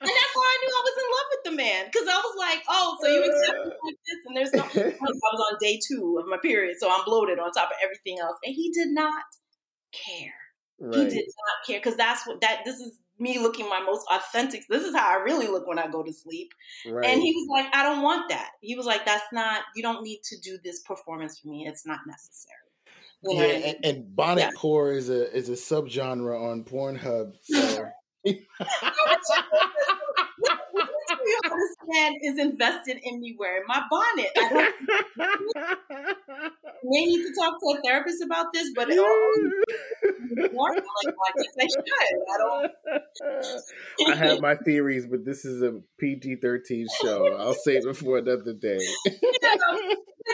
and that's how I knew I was in love with the man because I was like, "Oh, so you accept me like this?" And there's no. I was on day two of my period, so I'm bloated on top of everything else, and he did not care. He did not care because that's what that. This is me looking my most authentic. This is how I really look when I go to sleep. Right. And he was like, I don't want that. He was like, that's not, you don't need to do this performance for me. It's not necessary. You know yeah, I mean? and, and bonnet Yeah. core is a is a subgenre on Pornhub. So man is invested in me wearing my bonnet. we need to talk to a therapist about this, but it all like, I guess I should. I don't. I have my theories, but this is a PG thirteen show. I'll save it for another day.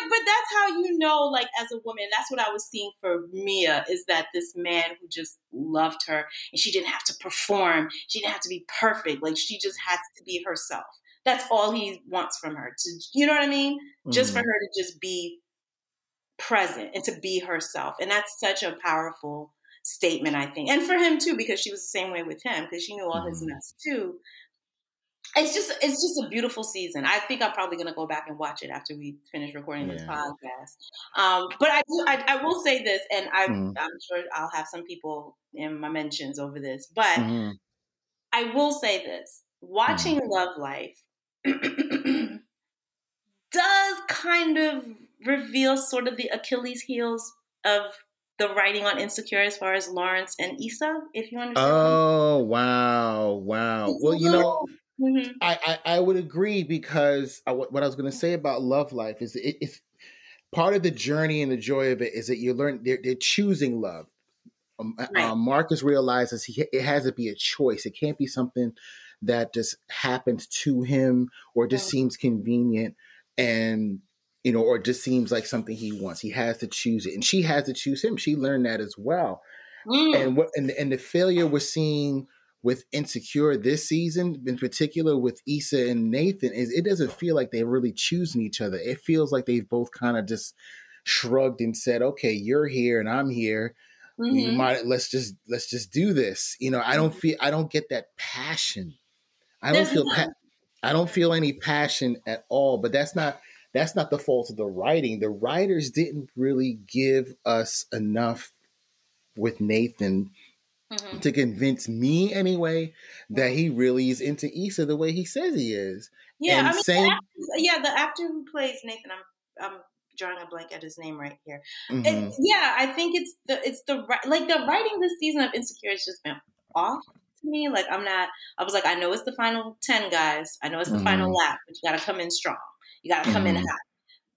But that's how you know, like as a woman, that's what I was seeing for Mia is that this man who just loved her and she didn't have to perform, she didn't have to be perfect, like she just has to be herself. That's all he wants from her. To you know what I mean? Just for Mhm. her to just be present and to be herself, and that's such a powerful statement, I think, and for him too, because she was the same way with him because she knew all his Mhm. mess too it's just it's just a beautiful season. I think I'm probably gonna go back and watch it after we finish recording this podcast. Um, but I do I, I will say this, and I, Mhm. I'm sure I'll have some people in my mentions over this, but Mhm. I will say this: watching Mm-hmm. Love Life does kind of reveal sort of the Achilles heels of the writing on Insecure as far as Lawrence and Issa, if you understand. Oh wow, wow. Well, you know, Mhm. I, I, I would agree because I, what I was going to say about love life is it, it's part of the journey and the joy of it is that you learn they're, they're choosing love. Um, Right. um, Marcus realizes he it has to be a choice. It can't be something that just happens to him or just seems convenient and you know or just seems like something he wants. He has to choose it, and she has to choose him. She learned that as well Mm. and what and, and the failure we're seeing with insecure this season in particular with Issa and Nathan is it doesn't feel like they're really choosing each other. It feels like they've both kind of just shrugged and said, "Okay, you're here and I'm here. Mhm. might let's just let's just do this." You know, I don't feel I don't get that passion. I don't There's feel pa- I don't feel any passion at all, but that's not that's not the fault of the writing. The writers didn't really give us enough with Nathan Mhm. to convince me anyway that he really is into Issa the way he says he is. Yeah, and I mean, same- the actor, yeah, the actor who plays Nathan, I'm I'm drawing a blank at his name right here. Mhm. It, yeah, I think it's the it's the like the writing this season of Insecure has just been off me. Like I'm not. I was like, I know it's the final ten guys. I know it's the final Mhm. lap, but you got to come in strong. You got to come in Mhm. hot.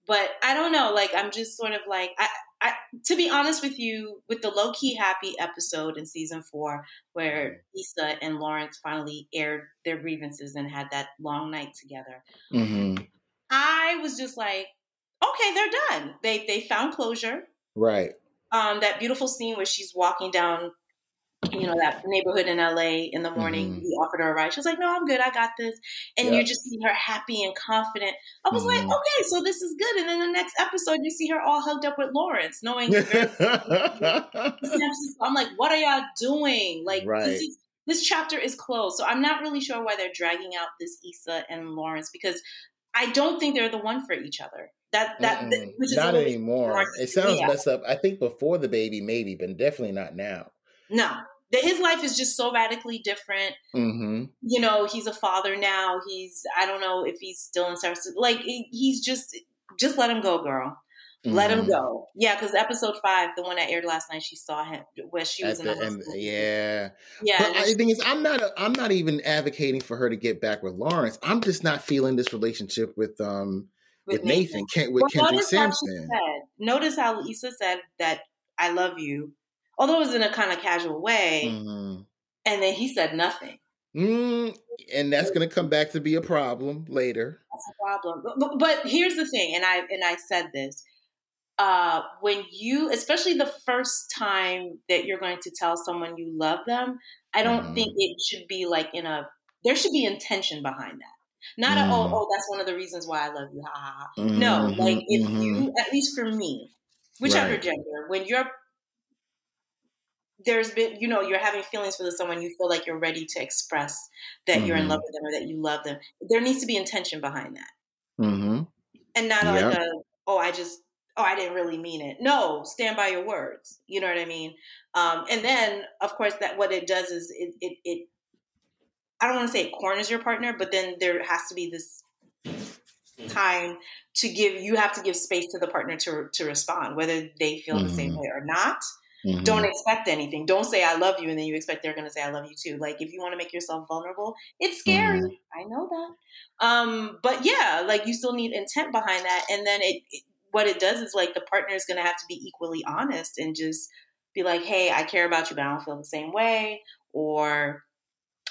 But I don't know. Like I'm just sort of like I. I, to be honest with you, with the low key happy episode in season four, where Issa and Lawrence finally aired their grievances and had that long night together, Mhm. I was just like, okay, they're done. They they found closure. Right. Um, that beautiful scene where she's walking down, you know, that neighborhood in LA in the morning. Mhm. He offered her a ride. She was like, "No, I'm good. I got this." And you just see her happy and confident. I was like, Mhm. "Okay, so this is good." And then the next episode, you see her all hugged up with Lawrence, knowing. I'm like, "What are y'all doing?" Like, Right. this is this chapter is closed. So I'm not really sure why they're dragging out this Issa and Lawrence because I don't think they're the one for each other. That that Mm-mm. not anymore. It sounds yeah. messed up. I think before the baby, maybe, but definitely not now. No, that his life is just so radically different. Mm-hmm. You know, he's a father now. He's I don't know if he's still in service. Like he's just just let him go, girl. Let Mm-hmm. him go. Yeah, because episode five, the one that aired last night, she saw him where she was At in the the hospital. yeah. yeah. But I- the thing is, I'm not. A, I'm not even advocating for her to get back with Lawrence. I'm just not feeling this relationship with um with, Nathan, Ken, with Well, Kendrick notice how she Sampson. Notice how Issa said that I love you, although it was in a kind of casual way, Mhm. and then he said nothing. Mm, and that's going to come back to be a problem later. That's a problem. But, but, but, here's the thing, and I and I said this. Uh, when you, especially the first time that you're going to tell someone you love them, I don't mm. think it should be like in a. There should be intention behind that. Not mm. a, oh, oh, that's one of the reasons why I love you. Ha ha ha. Mm-hmm, no, like if mm-hmm. you, at least for me, whichever right. gender, when you're there's been you know you're having feelings for someone you feel like you're ready to express that mm-hmm. you're in love mm-hmm. with them or that you love them there needs to be intention behind that mm-hmm. and not yep. like a oh i just oh i didn't really mean it no stand by your words you know what i mean um, and then of course that what it does is it, it, it i don't want to say it corners your partner but then there has to be this time to give you have to give space to the partner to to respond whether they feel mm-hmm. the same mm-hmm. way or not Mm-hmm. Don't expect anything. Don't say I love you and then you expect they're going to say I love you too. Like if you want to make yourself vulnerable, it's scary. Mm-hmm. I know that. Um, but yeah, like you still need intent behind that. And then it, it what it does is like the partner is going to have to be equally honest and just be like, "Hey, I care about you, but I don't feel the same way," or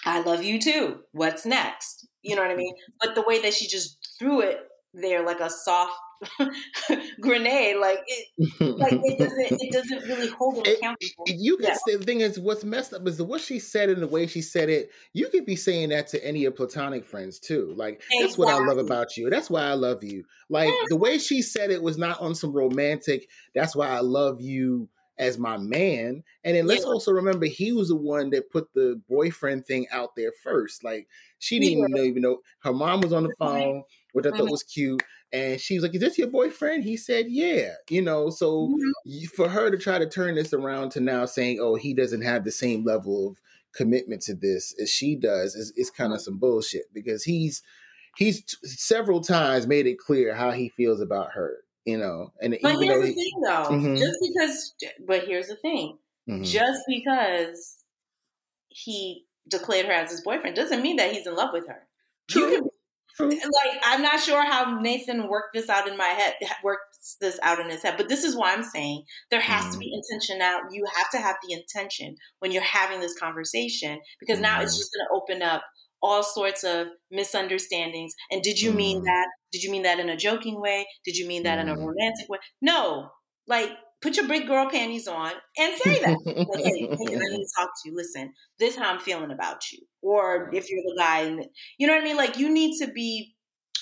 "I love you too. What's next?" You know what I mean? But the way that she just threw it there like a soft grenade. Like it, like it doesn't, it doesn't really hold them accountable. You can yeah. say the thing is, what's messed up is the what she said and the way she said it. You could be saying that to any of platonic friends too. Like exactly. that's what I love about you. That's why I love you. Like mm. the way she said it was not on some romantic. That's why I love you as my man. And then let's yeah. also remember he was the one that put the boyfriend thing out there first. Like she didn't yeah. even know even know her mom was on the phone, which I thought was cute. And she was like, Is this your boyfriend? He said, Yeah. You know, so mm-hmm. for her to try to turn this around to now saying, Oh, he doesn't have the same level of commitment to this as she does is, is kind of some bullshit because he's he's t- several times made it clear how he feels about her you know. And but here's the he, thing, though, mm-hmm. just because. But here's the thing: mm-hmm. just because he declared her as his boyfriend doesn't mean that he's in love with her. True. Can, like I'm not sure how Nathan worked this out in my head, works this out in his head, but this is why I'm saying there has mm-hmm. to be intention now. You have to have the intention when you're having this conversation because now it's mm-hmm. just going to open up all sorts of misunderstandings. And did you mm. mean that? Did you mean that in a joking way? Did you mean that mm. in a mm. romantic way? No. Like, put your big girl panties on and say that. like, hey, hey, I need to talk to you. Listen, this is how I'm feeling about you. Or if you're the guy, and you know what I mean? Like, you need to be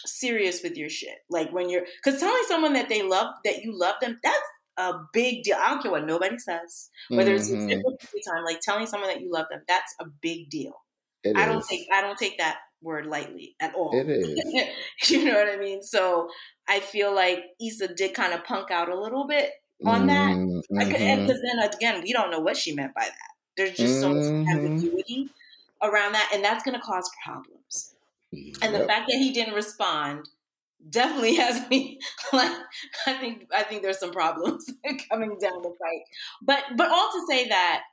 serious with your shit. Like when you're, because telling someone that they love, that you love them, that's a big deal. I don't care what nobody says, whether mm-hmm. it's time, like telling someone that you love them, that's a big deal. It I don't take I don't take that word lightly at all. It is. you know what I mean? So I feel like Issa did kind of punk out a little bit on that. Mm-hmm. Because then again, we don't know what she meant by that. There's just so much mm-hmm. ambiguity around that, and that's going to cause problems. Yep. And the fact that he didn't respond definitely has me like I think I think there's some problems coming down the pike. But but all to say that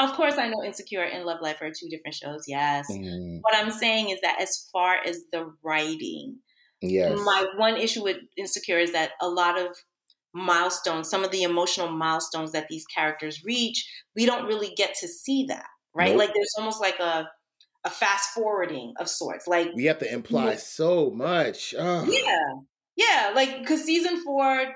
of course, I know Insecure and Love Life are two different shows. Yes. Mm. What I'm saying is that as far as the writing, yes. my one issue with Insecure is that a lot of milestones, some of the emotional milestones that these characters reach, we don't really get to see that, right? Nope. Like there's almost like a a fast forwarding of sorts. Like we have to imply yeah. so much. Ugh. Yeah, yeah, like because season four,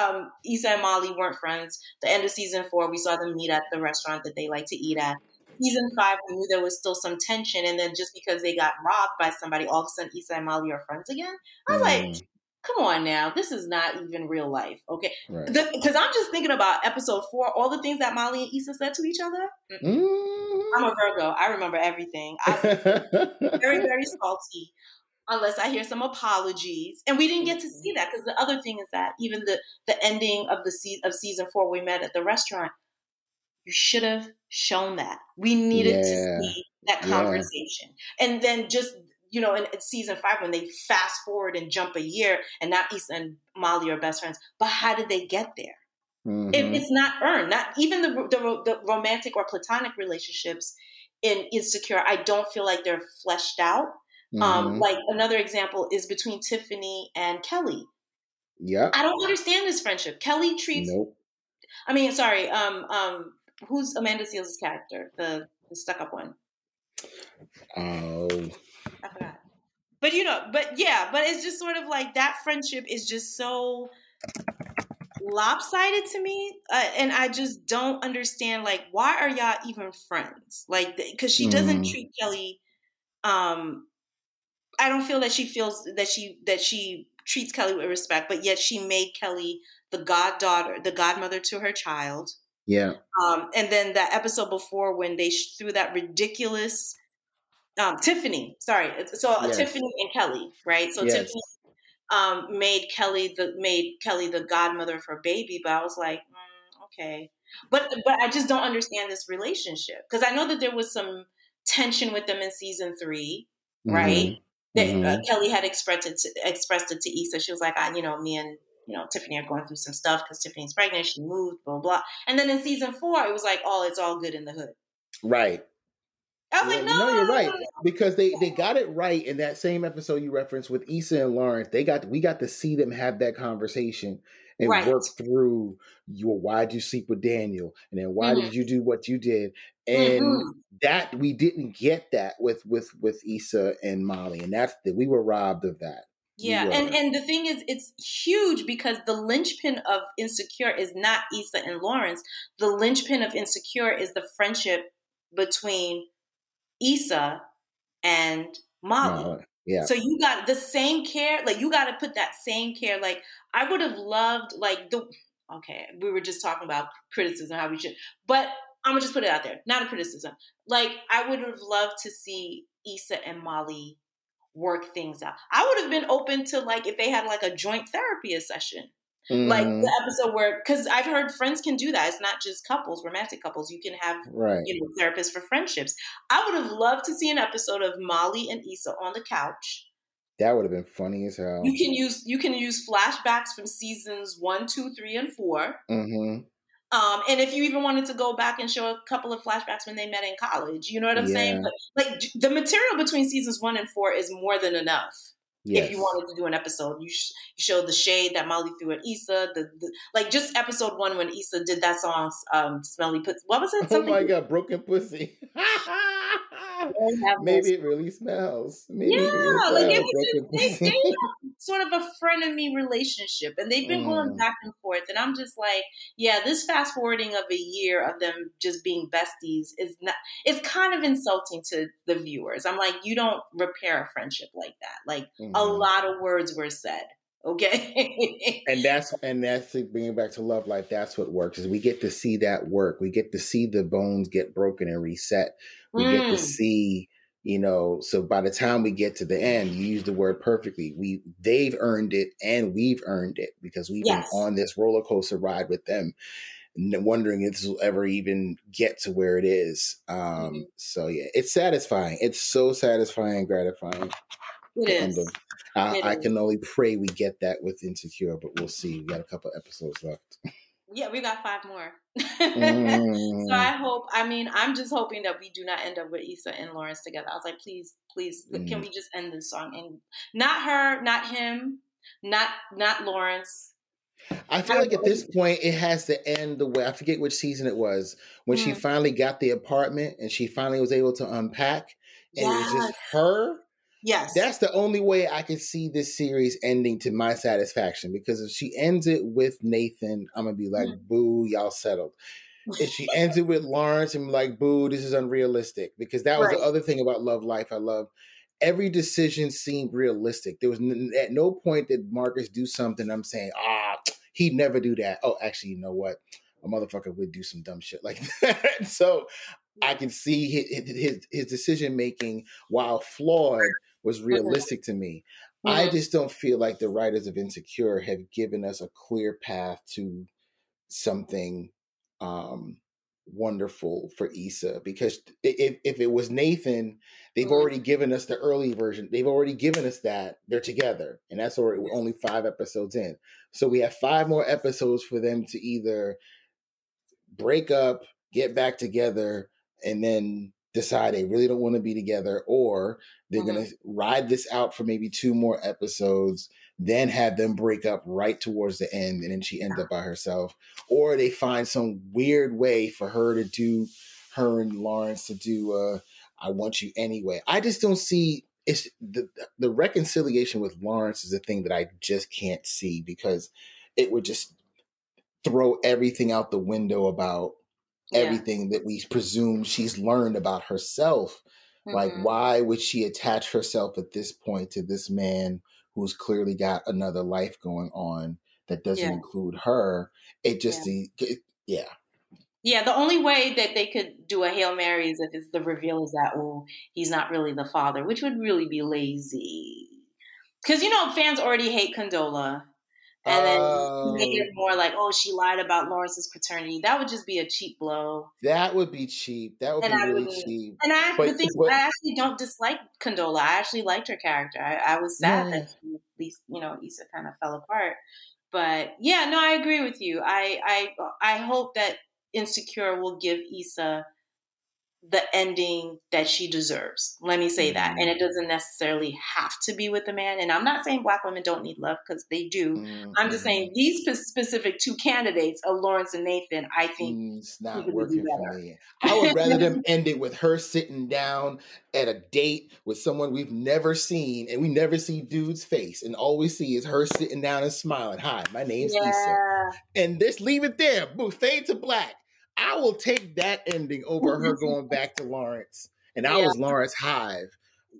um, Issa and Molly weren't friends. The end of season four, we saw them meet at the restaurant that they like to eat at. Season five, we knew there was still some tension, and then just because they got robbed by somebody, all of a sudden Issa and Molly are friends again. I was mm. like, come on now, this is not even real life, okay? Because right. I'm just thinking about episode four, all the things that Molly and Issa said to each other. Mm. I'm a Virgo. I remember everything. I'm very, very salty unless I hear some apologies. And we didn't get to see that because the other thing is that even the the ending of the se- of season four, we met at the restaurant. You should have shown that. We needed yeah. to see that conversation, yeah. and then just you know, in, in, season five when they fast forward and jump a year, and now Issa and Molly are best friends. But how did they get there? Mm-hmm. It, it's not earned. Not even the, the the romantic or platonic relationships in Insecure. I don't feel like they're fleshed out um, mm-hmm. Um, like another example is between Tiffany and Kelly. Yeah. I don't understand this friendship. Kelly treats nope. I mean, sorry, um, um, who's Amanda Seales' character? The, the stuck up one. Oh, I forgot. But you know, but yeah, but it's just sort of like that friendship is just so lopsided to me uh, and i just don't understand like why are y'all even friends like because she doesn't mm. treat kelly um i don't feel that she feels that she that she treats kelly with respect but yet she made kelly the goddaughter the godmother to her child yeah um and then that episode before when they threw that ridiculous um tiffany sorry so uh, yes. tiffany and kelly right so yes. tiffany um, made Kelly the made Kelly the godmother for her baby, but I was like, mm, okay, but but I just don't understand this relationship because I know that there was some tension with them in season 3 mm-hmm. right? That uh, mm-hmm. uh, Kelly had expressed it to, expressed it to Issa. She was like, I, you know, me and you know Tiffany are going through some stuff because Tiffany's pregnant. She moved, blah blah. And then in season four, it was like, oh, it's all good in the hood. Right. I was like, no, no, you're right because they they got it right in that same episode you referenced with Issa and Lawrence. They got we got to see them have that conversation and right. work through your why did you sleep with Daniel and then why mm-hmm. did you do what you did and mm-hmm. that we didn't get that with with with Issa and Molly and that's that we were robbed of that. Yeah, and and the thing is, it's huge because the linchpin of Insecure is not Issa and Lawrence. The linchpin of Insecure is the friendship between Issa and Molly. Yeah. So you got the same care, like you got to put that same care. Like I would have loved, like the okay, we were just talking about criticism, how we should, but I'm gonna just put it out there, not a criticism. Like I would have loved to see Issa and Molly work things out. I would have been open to like if they had like a joint therapy session. Mm-hmm. Like the episode where, because I've heard friends can do that. It's not just couples, romantic couples. You can have, right. you know, therapists for friendships. I would have loved to see an episode of Molly and Issa on the couch. That would have been funny as hell. You can use you can use flashbacks from seasons one, two, three, and 4 mm-hmm. Um, and if you even wanted to go back and show a couple of flashbacks when they met in college, you know what I'm yeah. saying? But, like the material between seasons one and four is more than enough. Yes. If you wanted to do an episode, you, sh- you showed the shade that Molly threw at Issa. The, the, like just episode one when Issa did that song, um, "Smelly Pussy." What was it? Something oh my god, broken pussy. Maybe it really smells. Maybe yeah, really like it was just, they, they sort of a frenemy relationship, and they've been mm. going back and forth. And I'm just like, yeah, this fast forwarding of a year of them just being besties is not. It's kind of insulting to the viewers. I'm like, you don't repair a friendship like that. Like mm. a mm-hmm. lot of words were said okay and that's and that's bringing back to love life that's what works is we get to see that work we get to see the bones get broken and reset we mm. get to mm. see you know so by the time we get to the end you use the word perfectly we they've earned it and we've earned it because we've yes. been on this roller coaster ride with them wondering if this will ever even get to where it is um mm-hmm. so yeah it's satisfying it's so satisfying and gratifying it is. Of, I, I can only pray we get that with Insecure, but we'll see. We got a couple episodes left. Yeah, we got five more. mm. so I hope. I mean, I'm just hoping that we do not end up with Issa and Lawrence together. I was like, please, please, mm. can we just end this song and not her, not him, not not Lawrence. I feel like at this point it has to end the way I forget which season it was when mm. she finally got the apartment and she finally was able to unpack and yes. it was just her Yes. That's the only way I can see this series ending to my satisfaction because if she ends it with Nathan, I'm going to be like, mm. boo, y'all settled. if she ends it with Lawrence, I'm like, boo, this is unrealistic because that was right. the other thing about Love Life. I love every decision seemed realistic. There was n- at no point did Marcus do something I'm saying, ah, he'd never do that. Oh, actually, you know what? A motherfucker would do some dumb shit like that. so I can see his, his, his decision making, while flawed, was mm-hmm. realistic to me. Mm-hmm. I just don't feel like the writers of Insecure have given us a clear path to something um, wonderful for Issa because if, if it was Nathan, they've mm-hmm. already given us the early version. They've already given us that they're together, and that's already only five episodes in. So we have five more episodes for them to either break up, get back together, and then decide they really don't want to be together or they're mm-hmm. going to ride this out for maybe two more episodes then have them break up right towards the end and then she ends up by herself or they find some weird way for her to do her and lawrence to do I want you anyway. I just don't see it's the the reconciliation with Lawrence is a thing that I just can't see because it would just throw everything out the window about yeah. everything that we presume she's learned about herself. Mm-hmm. Like, why would she attach herself at this point to this man who's clearly got another life going on that doesn't yeah. include her? It just, yeah. It, yeah. Yeah, the only way that they could do a Hail Mary is if the reveal is that, oh, he's not really the father, which would really be lazy. Because, you know, fans already hate Condola. And then um, make it more like, oh, she lied about Lawrence's paternity. That would just be a cheap blow. That would be cheap. That would and be I really cheap. And I, but, the thing, but, I actually don't dislike Condola. I actually liked her character. I, I was sad yeah. that she, least, you know, Issa kind of fell apart. But yeah, no, I agree with you. I I I hope that Insecure will give Issa the ending that she deserves. Let me say that. And it mm-hmm. doesn't necessarily have to be with a man. And I'm not saying black women don't need love because they do. Mm-hmm. I'm just saying these specific two candidates of Lawrence and Nathan, I think mm, it's not working for me. I would rather them end it with her sitting down at a date with someone we've never seen and we never see dude's face and all we see is her sitting down and smiling. Hi, my name's yeah. Issa. And just leave it there. Boom, fade to black. I will take that ending over her going back to Lawrence. And I yeah. was Lawrence Hive.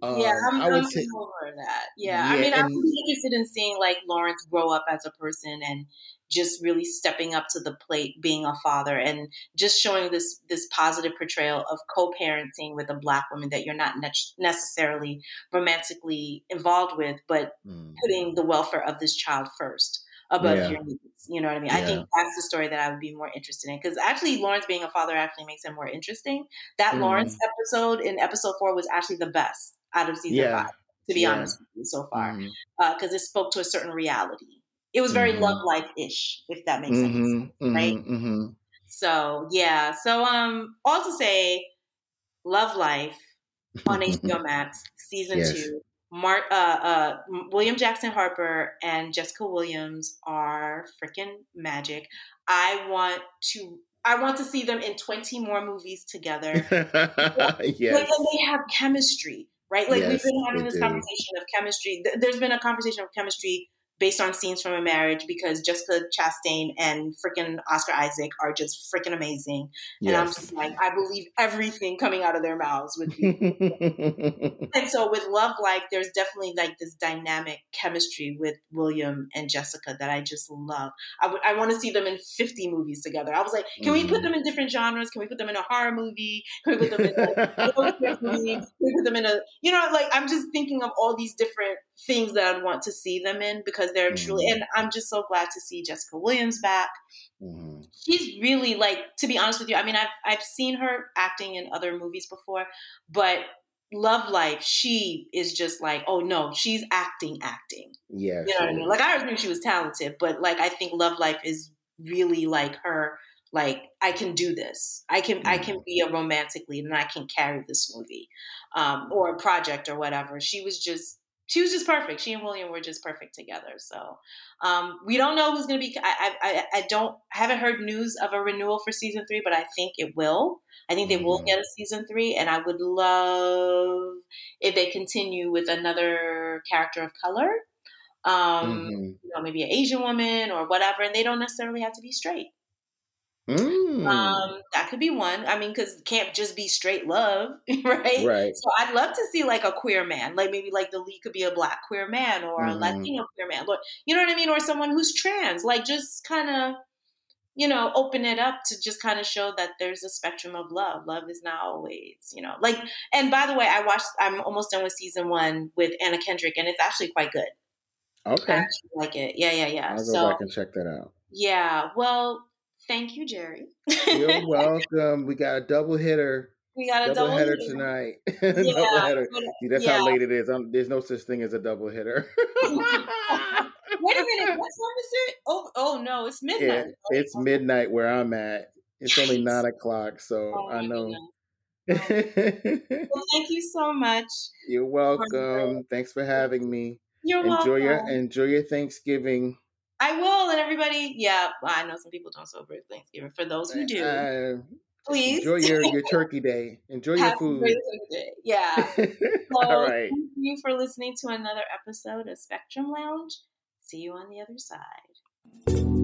Um, yeah, I'm, I would I'm take, over that. Yeah. yeah I mean, and, I'm interested in seeing like Lawrence grow up as a person and just really stepping up to the plate, being a father, and just showing this this positive portrayal of co-parenting with a black woman that you're not ne- necessarily romantically involved with, but mm. putting the welfare of this child first above yeah. your needs. You know what I mean? Yeah. I think that's the story that I would be more interested in because actually Lawrence being a father actually makes him more interesting. That mm. Lawrence episode in episode four was actually the best out of season yeah. five, to be honest with you so far, because mm. uh, it spoke to a certain reality. It was very mm-hmm. love life ish, if that makes mm-hmm. sense, right? Mm-hmm. mm-hmm. So yeah, so um, all to say, Love Life on HBO Max season yes. two Mark, uh, uh, William Jackson Harper and Jessica Williams are freaking magic. I want to. I want to see them in 20 more movies together. yes. Like, they have chemistry, right? Like yes, we've been having this do. conversation of chemistry. There's been a conversation of chemistry based on scenes from a marriage because Jessica Chastain and freaking Oscar Isaac are just freaking amazing. Yes. And I'm just like, I believe everything coming out of their mouths with and so with Love Life, there's definitely like this dynamic chemistry with William and Jessica that I just love. I, w- I want to see them in 50 movies together. I was like, can mm. we put mm. them in different genres? Can we put them in a horror movie? Can we put them in a movie? Can we put them in a, you know, like I'm just thinking of all these different things that I'd want to see them in because they're mm-hmm. truly, and I'm just so glad to see Jessica Williams back. Mm-hmm. She's really like, to be honest with you, I mean, I've, I've seen her acting in other movies before, but Love Life, she is just like, oh no, she's acting, acting. Yeah. You know what I mean? Like, I always knew she was talented, but like, I think Love Life is really like her like i can do this i can mm-hmm. i can mm-hmm. be a romantic lead and i can carry this movie um, or a project or whatever she was just she was just perfect. She and William were just perfect together. So um, we don't know who's going to be. I, I, I don't I haven't heard news of a renewal for season three, but I think it will. I think they will mm-hmm. get a season three, and I would love if they continue with another character of color. Um, mm-hmm. You know, maybe an Asian woman or whatever, and they don't necessarily have to be straight. Mm. Um, that could be one. I mean, because can't just be straight love, right? Right. So I'd love to see like a queer man, like maybe like the lead could be a black queer man or mm-hmm. a Latino queer man, or you know what I mean, or someone who's trans. Like just kind of, you know, open it up to just kind of show that there's a spectrum of love. Love is not always, you know, like. And by the way, I watched. I'm almost done with season one with Anna Kendrick, and it's actually quite good. Okay. I like it. Yeah, yeah, yeah. I'll go so, back and check that out. Yeah. Well Thank you, Jerry. You're welcome. We got a double hitter. We got a double, double header, tonight. Yeah, double. See, that's yeah. how late it is. I'm, there's no such thing as a double hitter. Wait a minute. What time is it? Oh, oh no, it's midnight. Yeah, it's midnight where I'm at. It's only nine o'clock, so oh, I know. Um, well, thank you so much. You're welcome. Thanks for having me. You're enjoy welcome. your enjoy your Thanksgiving. I will, and everybody. Yeah, well, I know some people don't celebrate Thanksgiving. For those who do, uh, Please enjoy your your turkey day. Enjoy your food. Yeah. So, All right. Thank you for listening to another episode of Spectrum Lounge. See you on the other side.